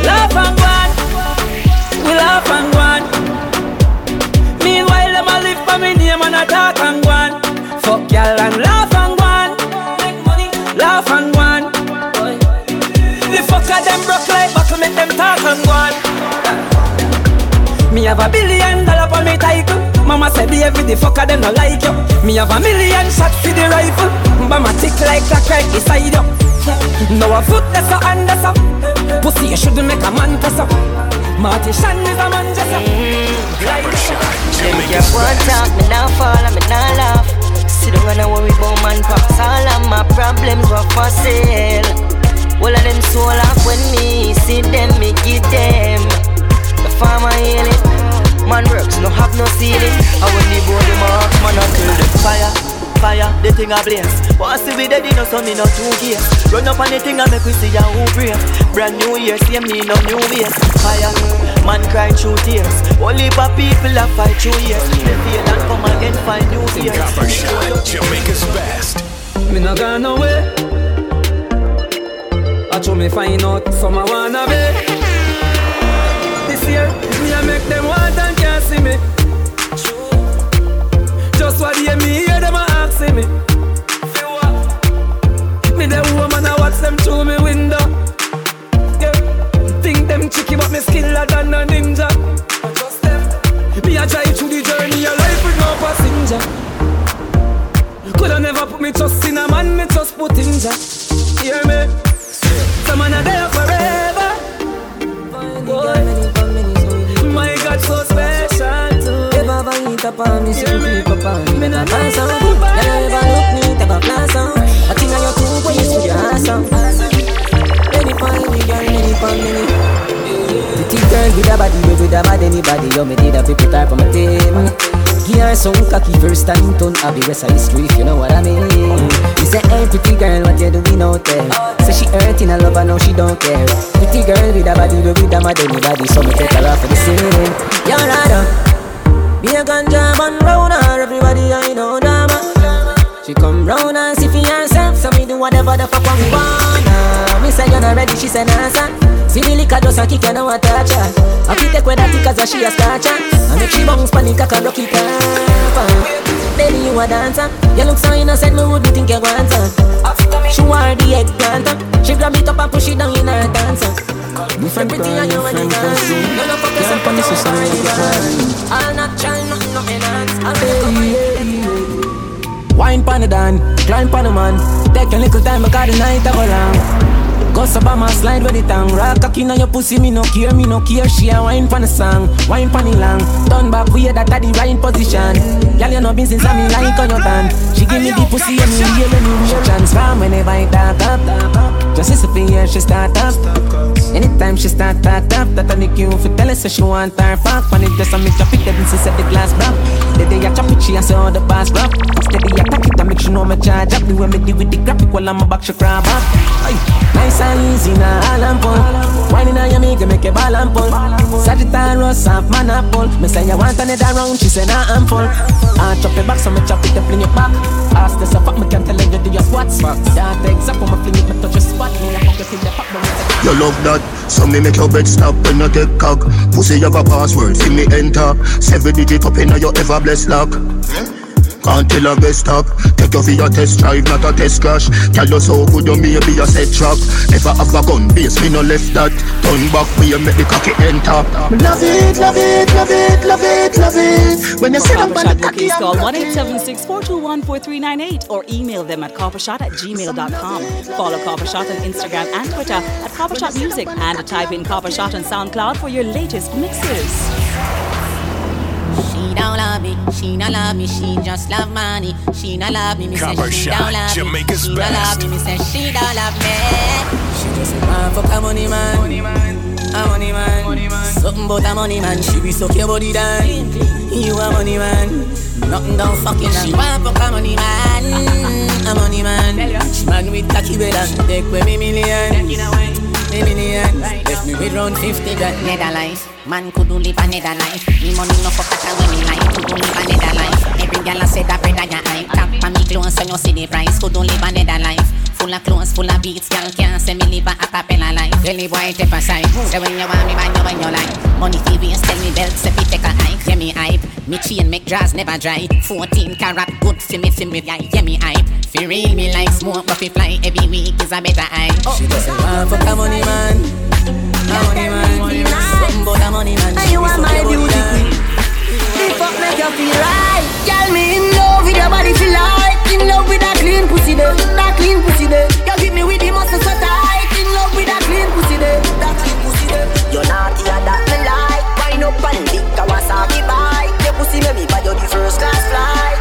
Laugh and go on. We laugh and go on. Meanwhile, them a live for me name and a talk and go on. Fuck y'all and laugh them broke like buckle, make them talk and go on. Me have a billion dollar for me title. Mama said the every the fucker them no like you. Me have a million shot for the rifle. But my tick like a crack beside you. No a foot that's a hand that's a. Pussy you shouldn't make a man pass up. Marty Shan is a man just a.
Copper shot.
Them
Jamaica's
can't talk, me now fall and me now laugh. Sit down and worry about man pops. All of my problems were for sale. All of them soul off when me see them, me give them. The farmer heal it. Man works, no have no ceiling. I when the boy them off, man I kill them.
Fire, fire, the thing a blaze. Want see we dead in so me no two gears. Run up on the thing and make we see ya who brave. Brand new year, see me no new ways. Fire, man cry through tears. Only for people that fight through years. They feel and come again find new fears.
Copper shot. Jamaica's best.
Me not gone away. I told me find out some I wanna be. This year, me I make them want and can't see me. Just what they me hear them a asking me. Me the woman I watch them through me window. Yeah. Think them tricky but me skiller than a ninja. Just them. Me I drive through the journey of life with no passenger. Coulda never put me trust in a man, me just put in Jah. Hear me?
It upon me, see me creep upon me. Me not pass. You never look neat, have a class out. I think I your two ways with your ass out. Any fine, me girl, any fine, many. Pretty girl with a body, with a bad anybody. You me did a people type on my team. Give her some cocky first time turn I'll be rest of history if you know what I mean. You say, hey pretty girl, what you doing out there? Say she hurting a lover, now she don't care. Pretty girl with a body, with a mad anybody, so me take her off for the scene. You're right be a ganja man round her, everybody I know drama. She come round and see for herself, so me do whatever the fuck we wanna. Me say you're not ready, she say nah son. See the liquor just a kick and I touch her. I fit take with that cause she a starcher. I make she bounce panic, I can rock it up. Uh. Baby, you a dancer. You look so innocent, me wouldn't think you want her. She wear the eggplant. She grab it up and push it down in her dancer. Different pretty and you and you dancing. You know fuck yourself, but you
Wine pan the dan, climb pan the man. Take a little time, because the night a go long. Go my slide with the tongue. Rock cocky on your pussy, me no care, me no care. She a wine pan the song, wine pan the long. Turn back, we that at the right position. Girl, you know been since I'm in like on your band. She give me the pussy and me real and me real. Transform whenever I talk up. Just
sister for years she start up. Anytime she start that up, that I make you for tell her so she want her back. When it just a me drop it, then she said the glass broke. The day I chop it, she and say the bars broke. Steady attack it, I make sure no me charge up. The way me deal with the graphic while I'm a back, she crab up. Nice and easy, now all I'm pull. Whining on your make make a ball and pull. Sagittarius, half man apple. Me say you want another round, she say nah I'm full. I chop it back, so me chop it, then fling it back. Ask this up, me can't tell you do your squats. Yeah, takes up, me fling it, me touch your spot. Me a fuck you till you pop, me
You love that, so me make your bed stop when you take cock. Pussy have a password, see me enter. Seven digit up in your ever blessed lock. Can't tell a best stop. Take you for your test drive, not a test crash. Tell you so good you maybe a set trap. Never have a gun base, me no left that. Turn back when you make the cocky enter.
Love it, love it, love it, love it, love it. When you sit up on the cocky,
Please call 1 421 4398 or email them at coppershot at gmail.com. Follow Coppershot on Instagram and Twitter at Coppershot Music and type in Coppershot on SoundCloud for your latest mixes.
She don't love me, she not love me, she just love money. She not love me, me say she
Shot,
don't love me.
Jamaica's
She not love me, me say she don't love me.
She just a man fuck a money man. Money man. A money man. Money man. Something about a money man. She be suck your body down. You a money man. Nothing down fucking
She want fuck a money man,
a money man. She man with cocky bella. Take away me million. Me million. Left me with round 50 grand.
Nether life, man could do live another life. Me money no fuck at when me like could do live another life. Every girl I said that bread I got hype. Tap on me clothes so you see the price. Could do live another life. Full of clothes, full of beats, girl can't say me live a acapella life. Really boy take a side. Say when you want me, man, you when you like. Money for waste, tell me belt, say fi take a hike. Yeah me hype, me chain make draws never dry. 14 carat, good for me, for me, yeah, yeah me hype. Fi real me like smoke, but fi fly every week is a better hype.
She just a man fuck a money man. A money man. Something about a money man.
And you are my beauty queen. Fuck make you feel right. Tell me in love with your body feel like. In love with that clean pussy there, that clean pussy there. You give me with the muscle so tight. In love with that clean pussy there, that clean pussy there. You're naughty and that me like. Wind up and lick Kawasaki bike. Your pussy make me buy you the first class flight.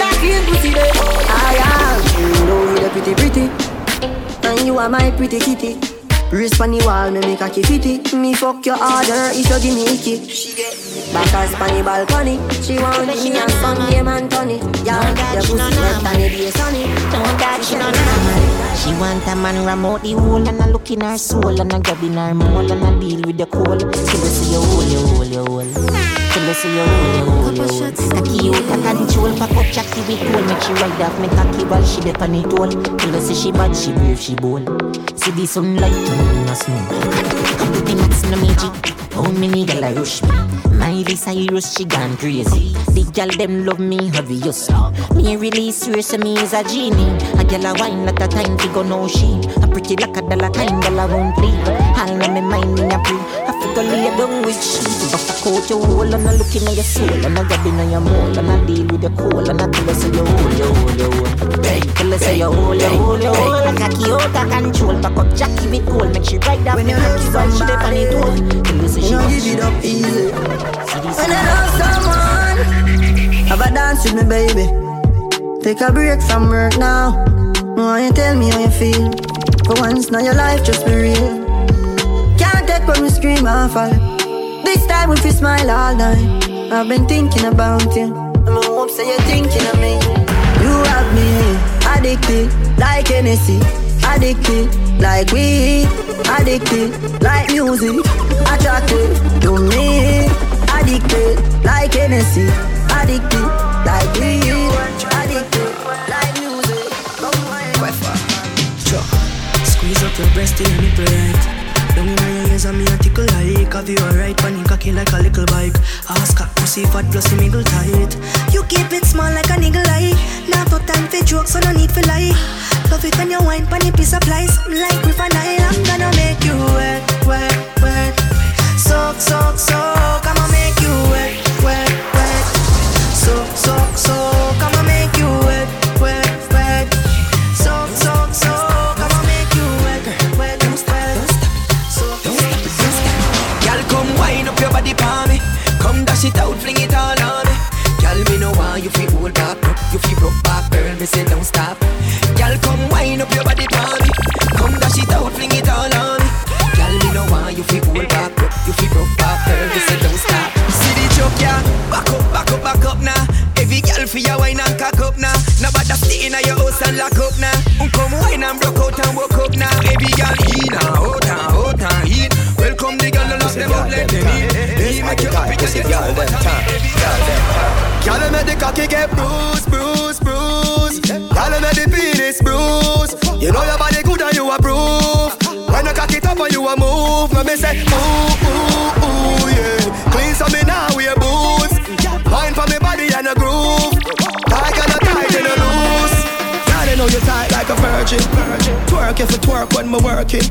That clean pussy there. I am in love with the pretty pretty. And you are my pretty kitty. Wrist on the wall, me make a kitty. Me fuck your order if you give me icky. She get back as on the balcony. She want me a Sunday man Tony. Yeah, your pussy wet and it be sunny. Don't catch she no
She want a man remote the hole and a look in her soul and a grab in her mole and a deal with the coal. Till you see your hole, your hole, your hole. Till you see your hole, your hole, your hole. Cocky out a control, pack up Jackie with cool. Make she ride off me cocky while she dip on it all. Till you see she bad, she brave, she bold. See the sunlight turn in a snow. Everything that's no magic. Oh, many gal a rush me. Miley Cyrus, she gone crazy. The gal them love me obviously. Me release her, so me is a genie. A gal a wine like a time to go no she. A pretty like a dollar kind gal a won't leave. All na me mind in a pre. I figure lay down with she. Bust a coat your hole and a look in your soul and a grab in your mole and a deal with your cool and a tell her say you hold, you hold, you hold. Tell her say you hold, you hold, you hold. Like a Kyoto control, pack up Jackie with gold, make she ride off
When you love
while she on it. Tell her say
You
she
know
want
give it up easy. When I love someone, have a dance with me, baby. Take a break from work now. Why you tell me how you feel? For once, now your life just be real. Can't take when we scream and fall. This time if you smile all night. I've been thinking about you. And I hope say you're thinking of me. You have me addicted like Hennessy. Addicted like weed. Addicted like music. Attracted to me. Addicted like Hennessy. Addicted like weed. Addicted like music.
Squeeze up your breast your nipple right. Down in your ears and me a tickle like Have you alright, panic cocky like a little bike Ask her pussy fat plus the mingle tight
You keep it small like a niggle eye. Now no time for jokes, so no need for lie. Love it when you wine pon piece of lies. Like with an I'm gonna make you wet, wet, wet. Soak, soak, soak. me say don't stop.
Girl, come wind up your body for me. Come dash it out, fling it all on me. Girl, me know why you feel hold back, you feel broke back. Girl, me say don't stop. See the choke, yeah. Back up, back up, back up now. Every girl for your wine and cock up now.
Now bad up stay inna your house and lock up now. Um, come wine and broke out and woke up now. Every girl in now, out and out and in. Welcome the girl, no lock them up like them in. They make you happy 'cause you know what I mean. Girl, them time. Girl, them time. Girl, make the cocky get bruised, bruised. Penis bruised. You know your body good and you approve. When you cock it up and you a move, let me say ooh ooh ooh yeah. Clean so me now wear boots. Wine for me body and a groove. Tight and a tight and a loose. Girl, you know you tight like a virgin. Twerk if you twerk when me working.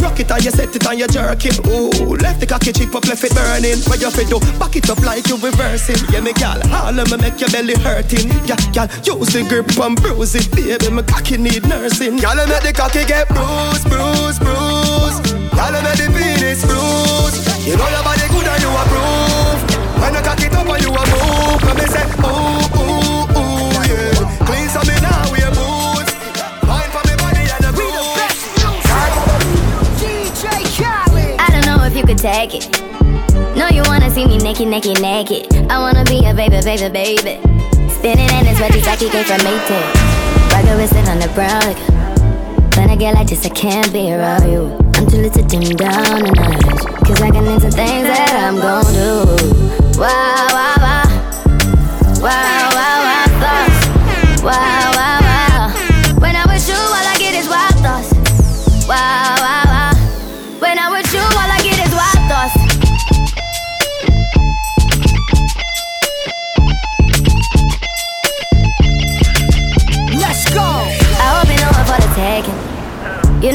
Rock it and you set it and you jerking. Ooh, left the cocky cheek up, left it burning. What you fit do? Back it up like you reversing. Yeah, me gal, all of me make your belly hurting. Yeah, gal, use the grip and bruise it, baby. Me cocky need nursing. Gal, I make the cocky get bruised, bruised, bruised. Gal, I make the penis bruised. You know your body good and you approve. When you cock it up and you a move, let me say ooh
take it. No, you wanna see me naked, naked, naked. I wanna be a baby, baby, baby. Spinning in his sweaty like he came from Maytag. Rocket with it on the brown. Like, when I get like this, I can't be around you. I'm too little to dim down a notch. Cause I can into things that I'm gon' do. Wow, wow. Wow, wow, wow,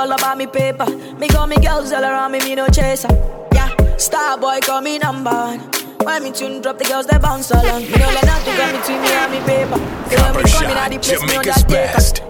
All
about me paper. Me got me girls all around me, me no chaser. Yeah, star boy call me number one. When me tune drop, the girls they bounce along. Me no let nothing come between me and me paper. Say when me come in at the place, me
Jamaica's best.
Yeah,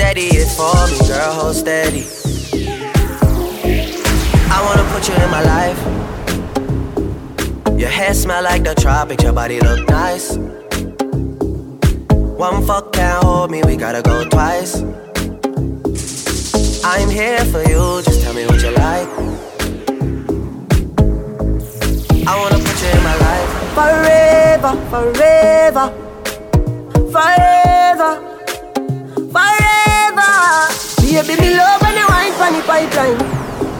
Steady is for me, girl, hold steady. I wanna put you in my life. Your hair smell like the tropics, your body look nice. One fuck can't hold me, we gotta go twice. I'm here for you, just tell me what you like. I wanna put you in my life.
Forever, forever, forever, forever. Baby, me love when you wine pon the pipeline.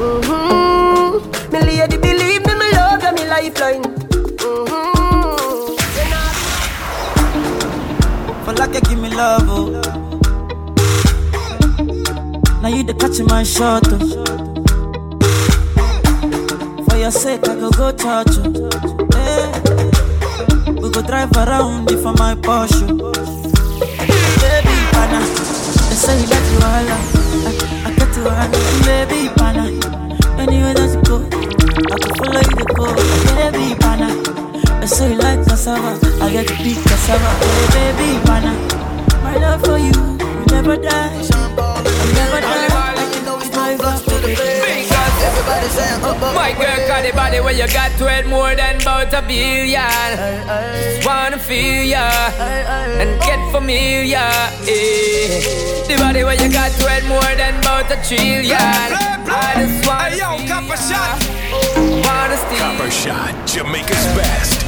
Mm-hmm. Me lady, believe me, me love you, me lifeline. Mm-hmm.
For like you give me love, oh. Now you the catch my shot, oh. For your sake, I go go touch you. Hey. We go drive around if for my Porsche. Pana, they say you like you all. I, I get to run, baby, pana. Anywhere that you go, I can follow you to go. Baby, pana, they say you like cassava. I get to big cassava. Hey, baby, pana, my love for you will never die. I'll never die.
Everybody say,
My girl got the body where you got to it more than about a billion. Just wanna feel ya and get familiar. Yeah. The body where you got to it more than about a trillion. I just wanna feel ya. Wanna steal.
Copper shot, Jamaica's best.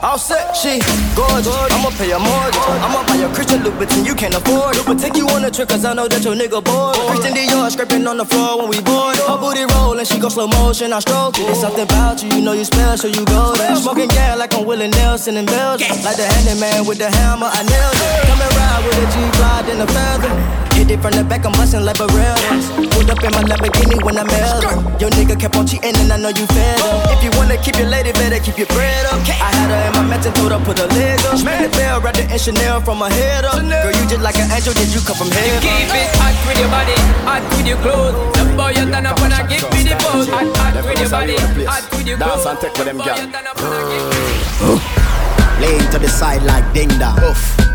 All set, she gorgeous. I'ma pay a mortgage. I'ma buy a Christian Louboutin you can't afford. It. But take you on a trip cause I know that your nigga bored. Christian Dior scraping on the floor when we bored. Her booty rollin', she go slow motion, I stroke it. It's something about you, you know you special, so you go there. Smoking gas like I'm Willie Nelson in Belgium. Like the handyman with the hammer, I nailed it. Coming ride with a G-Glide and a feather. Hit it from the back, I'm bustin' like Barreras. Pulled up in my Lamborghini when I met her. Your nigga kept on cheating and I know you fed up. If you wanna keep your lady, better keep your bread up. I had her in my mansion, told her put her leg up. Smack the bell, right the Chanel from her head up. Girl, you just like an angel, did you come from
You
heaven?
keep it hot with your body, hot with your clothes. The boy you turn up when I give me the pose. Hot, hot with your body, hot with your clothes.
Dance and take with them gal. Laying to the side like ding dong.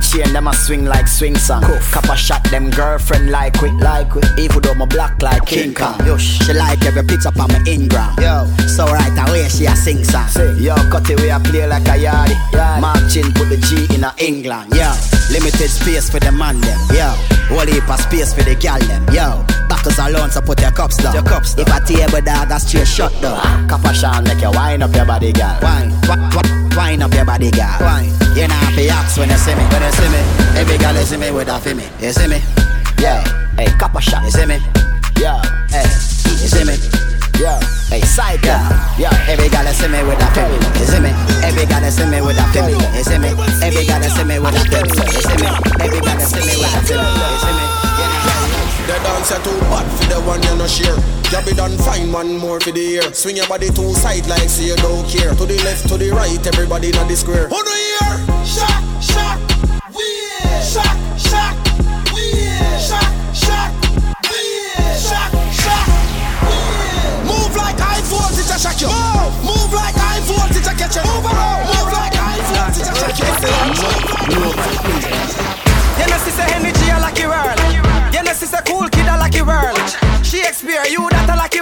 Chain them a swing like swing song. Copper shot them girlfriend like quick like quick. Even though my black like King Kong. Yush. She like every picture on my Ingram. Yo. So right away she a sing song. Yo, cut it we a play like a yardie. Mark chin put the G in a England. Yo. Limited space for the man them. Yo. Whole heap of space for the gal them. Yo. Bottles alone so put your cups down. Your cups down. If a table dog a straight shut down. Copper shot make you wind up your body gal. Wine. Wine, wine, wine up your body gal. Wine. You know to ask when you see me. When you see me. Every gal you see me with a me. You see me? Yeah. Hey, cup copper shot. You see me? Yeah. Hey. You see me? Yeah. Hey, girl. Yeah. Every you see me with a for. You see me? Every you see me with a for. You see me? Every you see me with a for. You see me? Every you see me with a for. You see me?
The dancer too bad for the one you no share. You be done find one more for the year. Swing your body two side like say you don't care. To the left, to the right, everybody in the square. Who do you hear? Shock, shock, we shock, shock, we shock, shock, I catch you. Move around, move like high voltage, I shock you. You know, sister energy, I like your world. You know, sister cool kid, I like world. Shakespeare, you that I like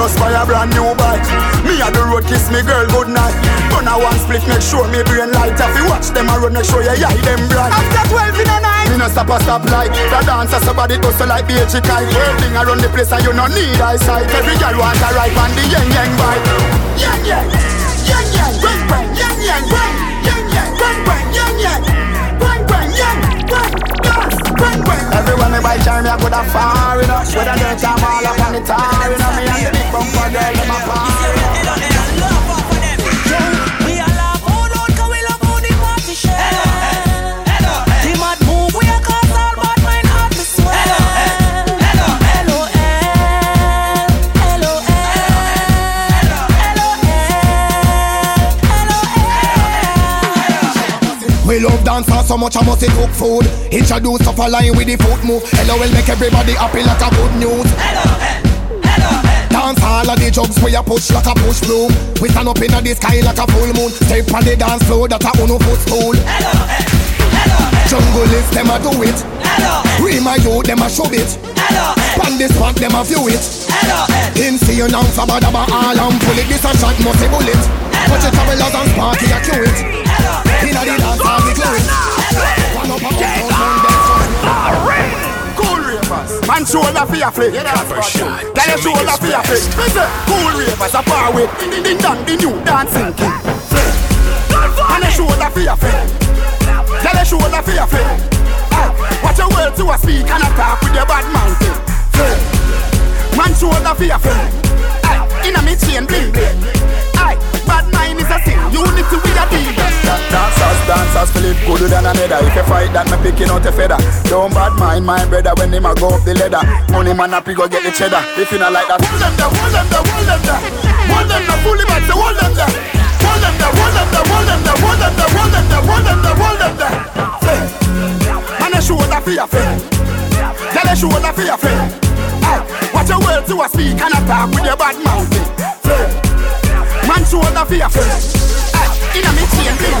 just buy a brand new bike. Me a the road kiss me girl good night. Turn a one split, make sure me brain light. If you watch them a run, make sure you eye them bright.
After 12 in the night,
me no stop a stop light. The dancer somebody tussle like BH kite. Whirling around the place and you no need eyesight. Every girl want a ride on the yang yang bike. Yang yang, yang yang, bang bang, yang yang, bang, yang yang, bang bang, yang yang, bang bang, yang.
Everyone me buy charm, me I coulda far. With a dirt I'm all up on the tar, you know. Me and the bumper girl, them a par.
The we a cause all bad mind hard to swear.
We love dancers so much I must cook food. Introduce stuff line with the foot move. Hello will make everybody happy like a good news. Dance all of the jugs we a push like a push broom. We stand up in the sky like a full moon. Step on the dance floor that a uno footstool. Jungle is them a do it. Hello. We my youth them a show it. Hello. Pan this spot them a view it. Hello, in see you now for bad about all and pull it. This a shot must a bullet. Watch it travelers and sparky a cue it. Inna the dance all we glue it. One up a bump on dance
Cool ravers, man shoulder for your flick. Tell your shoulder for your flick. Cool ravers a far away. Ding ding dong, the new dancing king. Man your shoulder for your flick. Tell your shoulder for your flick. Aye, Watch your words to a speak and a talk with your bad mouth. Man shoulder for your flick. Inna me chain bling bling. Aye, bad mind is a sin. Unity with a deal.
Dancers, dancers, feel it gooder than another. If you fight that, me picking out a feather. Don't bad mind my brother when him a go up the ladder. Money man up, he go get the cheddar. If you not like that,
Hold them there, hold them there, hold them there. Hold them there, fully back, hold them there. Hold them there, hold them there, hold them there, hold them there, hold them there, hold them there, hold them there. Man, a shoulder for your. Tell a shoulder for your watch your words to a speak and a talk with your bad mouth. Shoulder for your. Aye, inna me chain bling.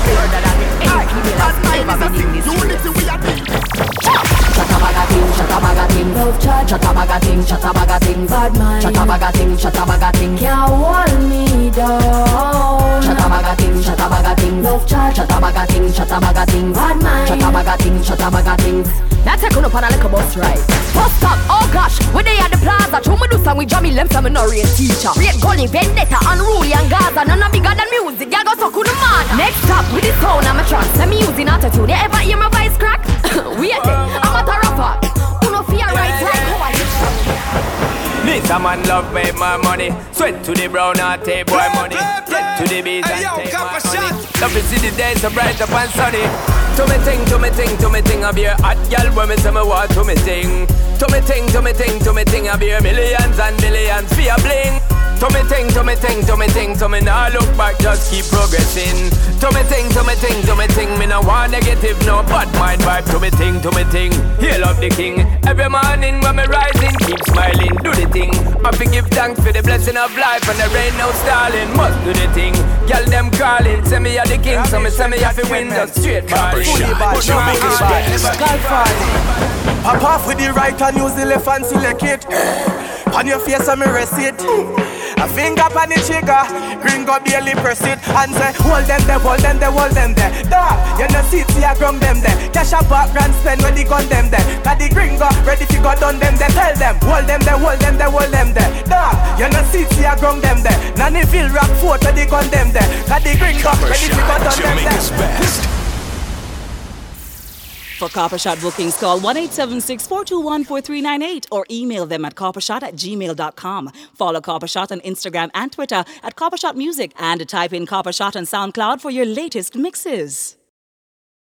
Bad mind is a. Unity we a deal.
Ting, chatabaga ting, love chat, chatabaga ting, chatabaga ting, bad mind, chatabaga ting, chatabaga ting, can't hold me down. Chatabaga ting, chatabaga ting, love chat, chatabaga ting, chatabaga ting, bad mind, chatabaga ting, chatabaga ting.
Now take on up on a little bus ride. Bus stop, oh gosh, when they at the plaza, show me do some with Jamie Lem, some no real teacher. Rate gully, vendetta, unruly and Gaza, none of bigger than music, y'all go so cool man. Next stop with the sound, I'm a trance, let me using attitude. You ever hear my voice crack? Wait, I'm a rapper. Uno fear right like how I
This a man love make my money. Sweat to the brown heart, take boy money. Get to the beat and take my money. Love to see the days so bright up and sunny. To me ting, to me ting, to me ting, I be a hot girl when me say me want to me ting. To me ting, to me ting, to me ting, I be a millions and millions for a bling. To me ting, to me ting, to me ting, to me now look back, just keep progressing. To me ting, to me ting, to me ting, me no want negative, no bad mind vibe. To me ting, to me ting, hail of the king. Every morning when me rising, keep smiling, do the thing. I fi give thanks for the blessing of life and there ain't no stalling. Must do the thing. Girl them calling, say me a the king, so me say me have to win the straight ball. Fully bad, no fully bad.
Pop off with the right and use the left and select it. On your face, I'm rest it. A finger on the trigger, gringo barely press it and say, Hold them there, hold them there, hold them there. Da, you know see, see I ground them there. Cash a background spend when the gun them there. Cause the gringo ready to go done them there. Tell them, hold them there, hold them there, hold them there. Da, you know see, see I ground them there. Nannyville rock fort where the gun them there. Cause the gringo ready to go done them there.
For Copper Shot bookings, call 1 876 421 4398 or email them at coppershot at gmail.com. Follow Copper Shot on Instagram and Twitter at Copper Shot Music and type in Copper Shot on SoundCloud for your latest mixes.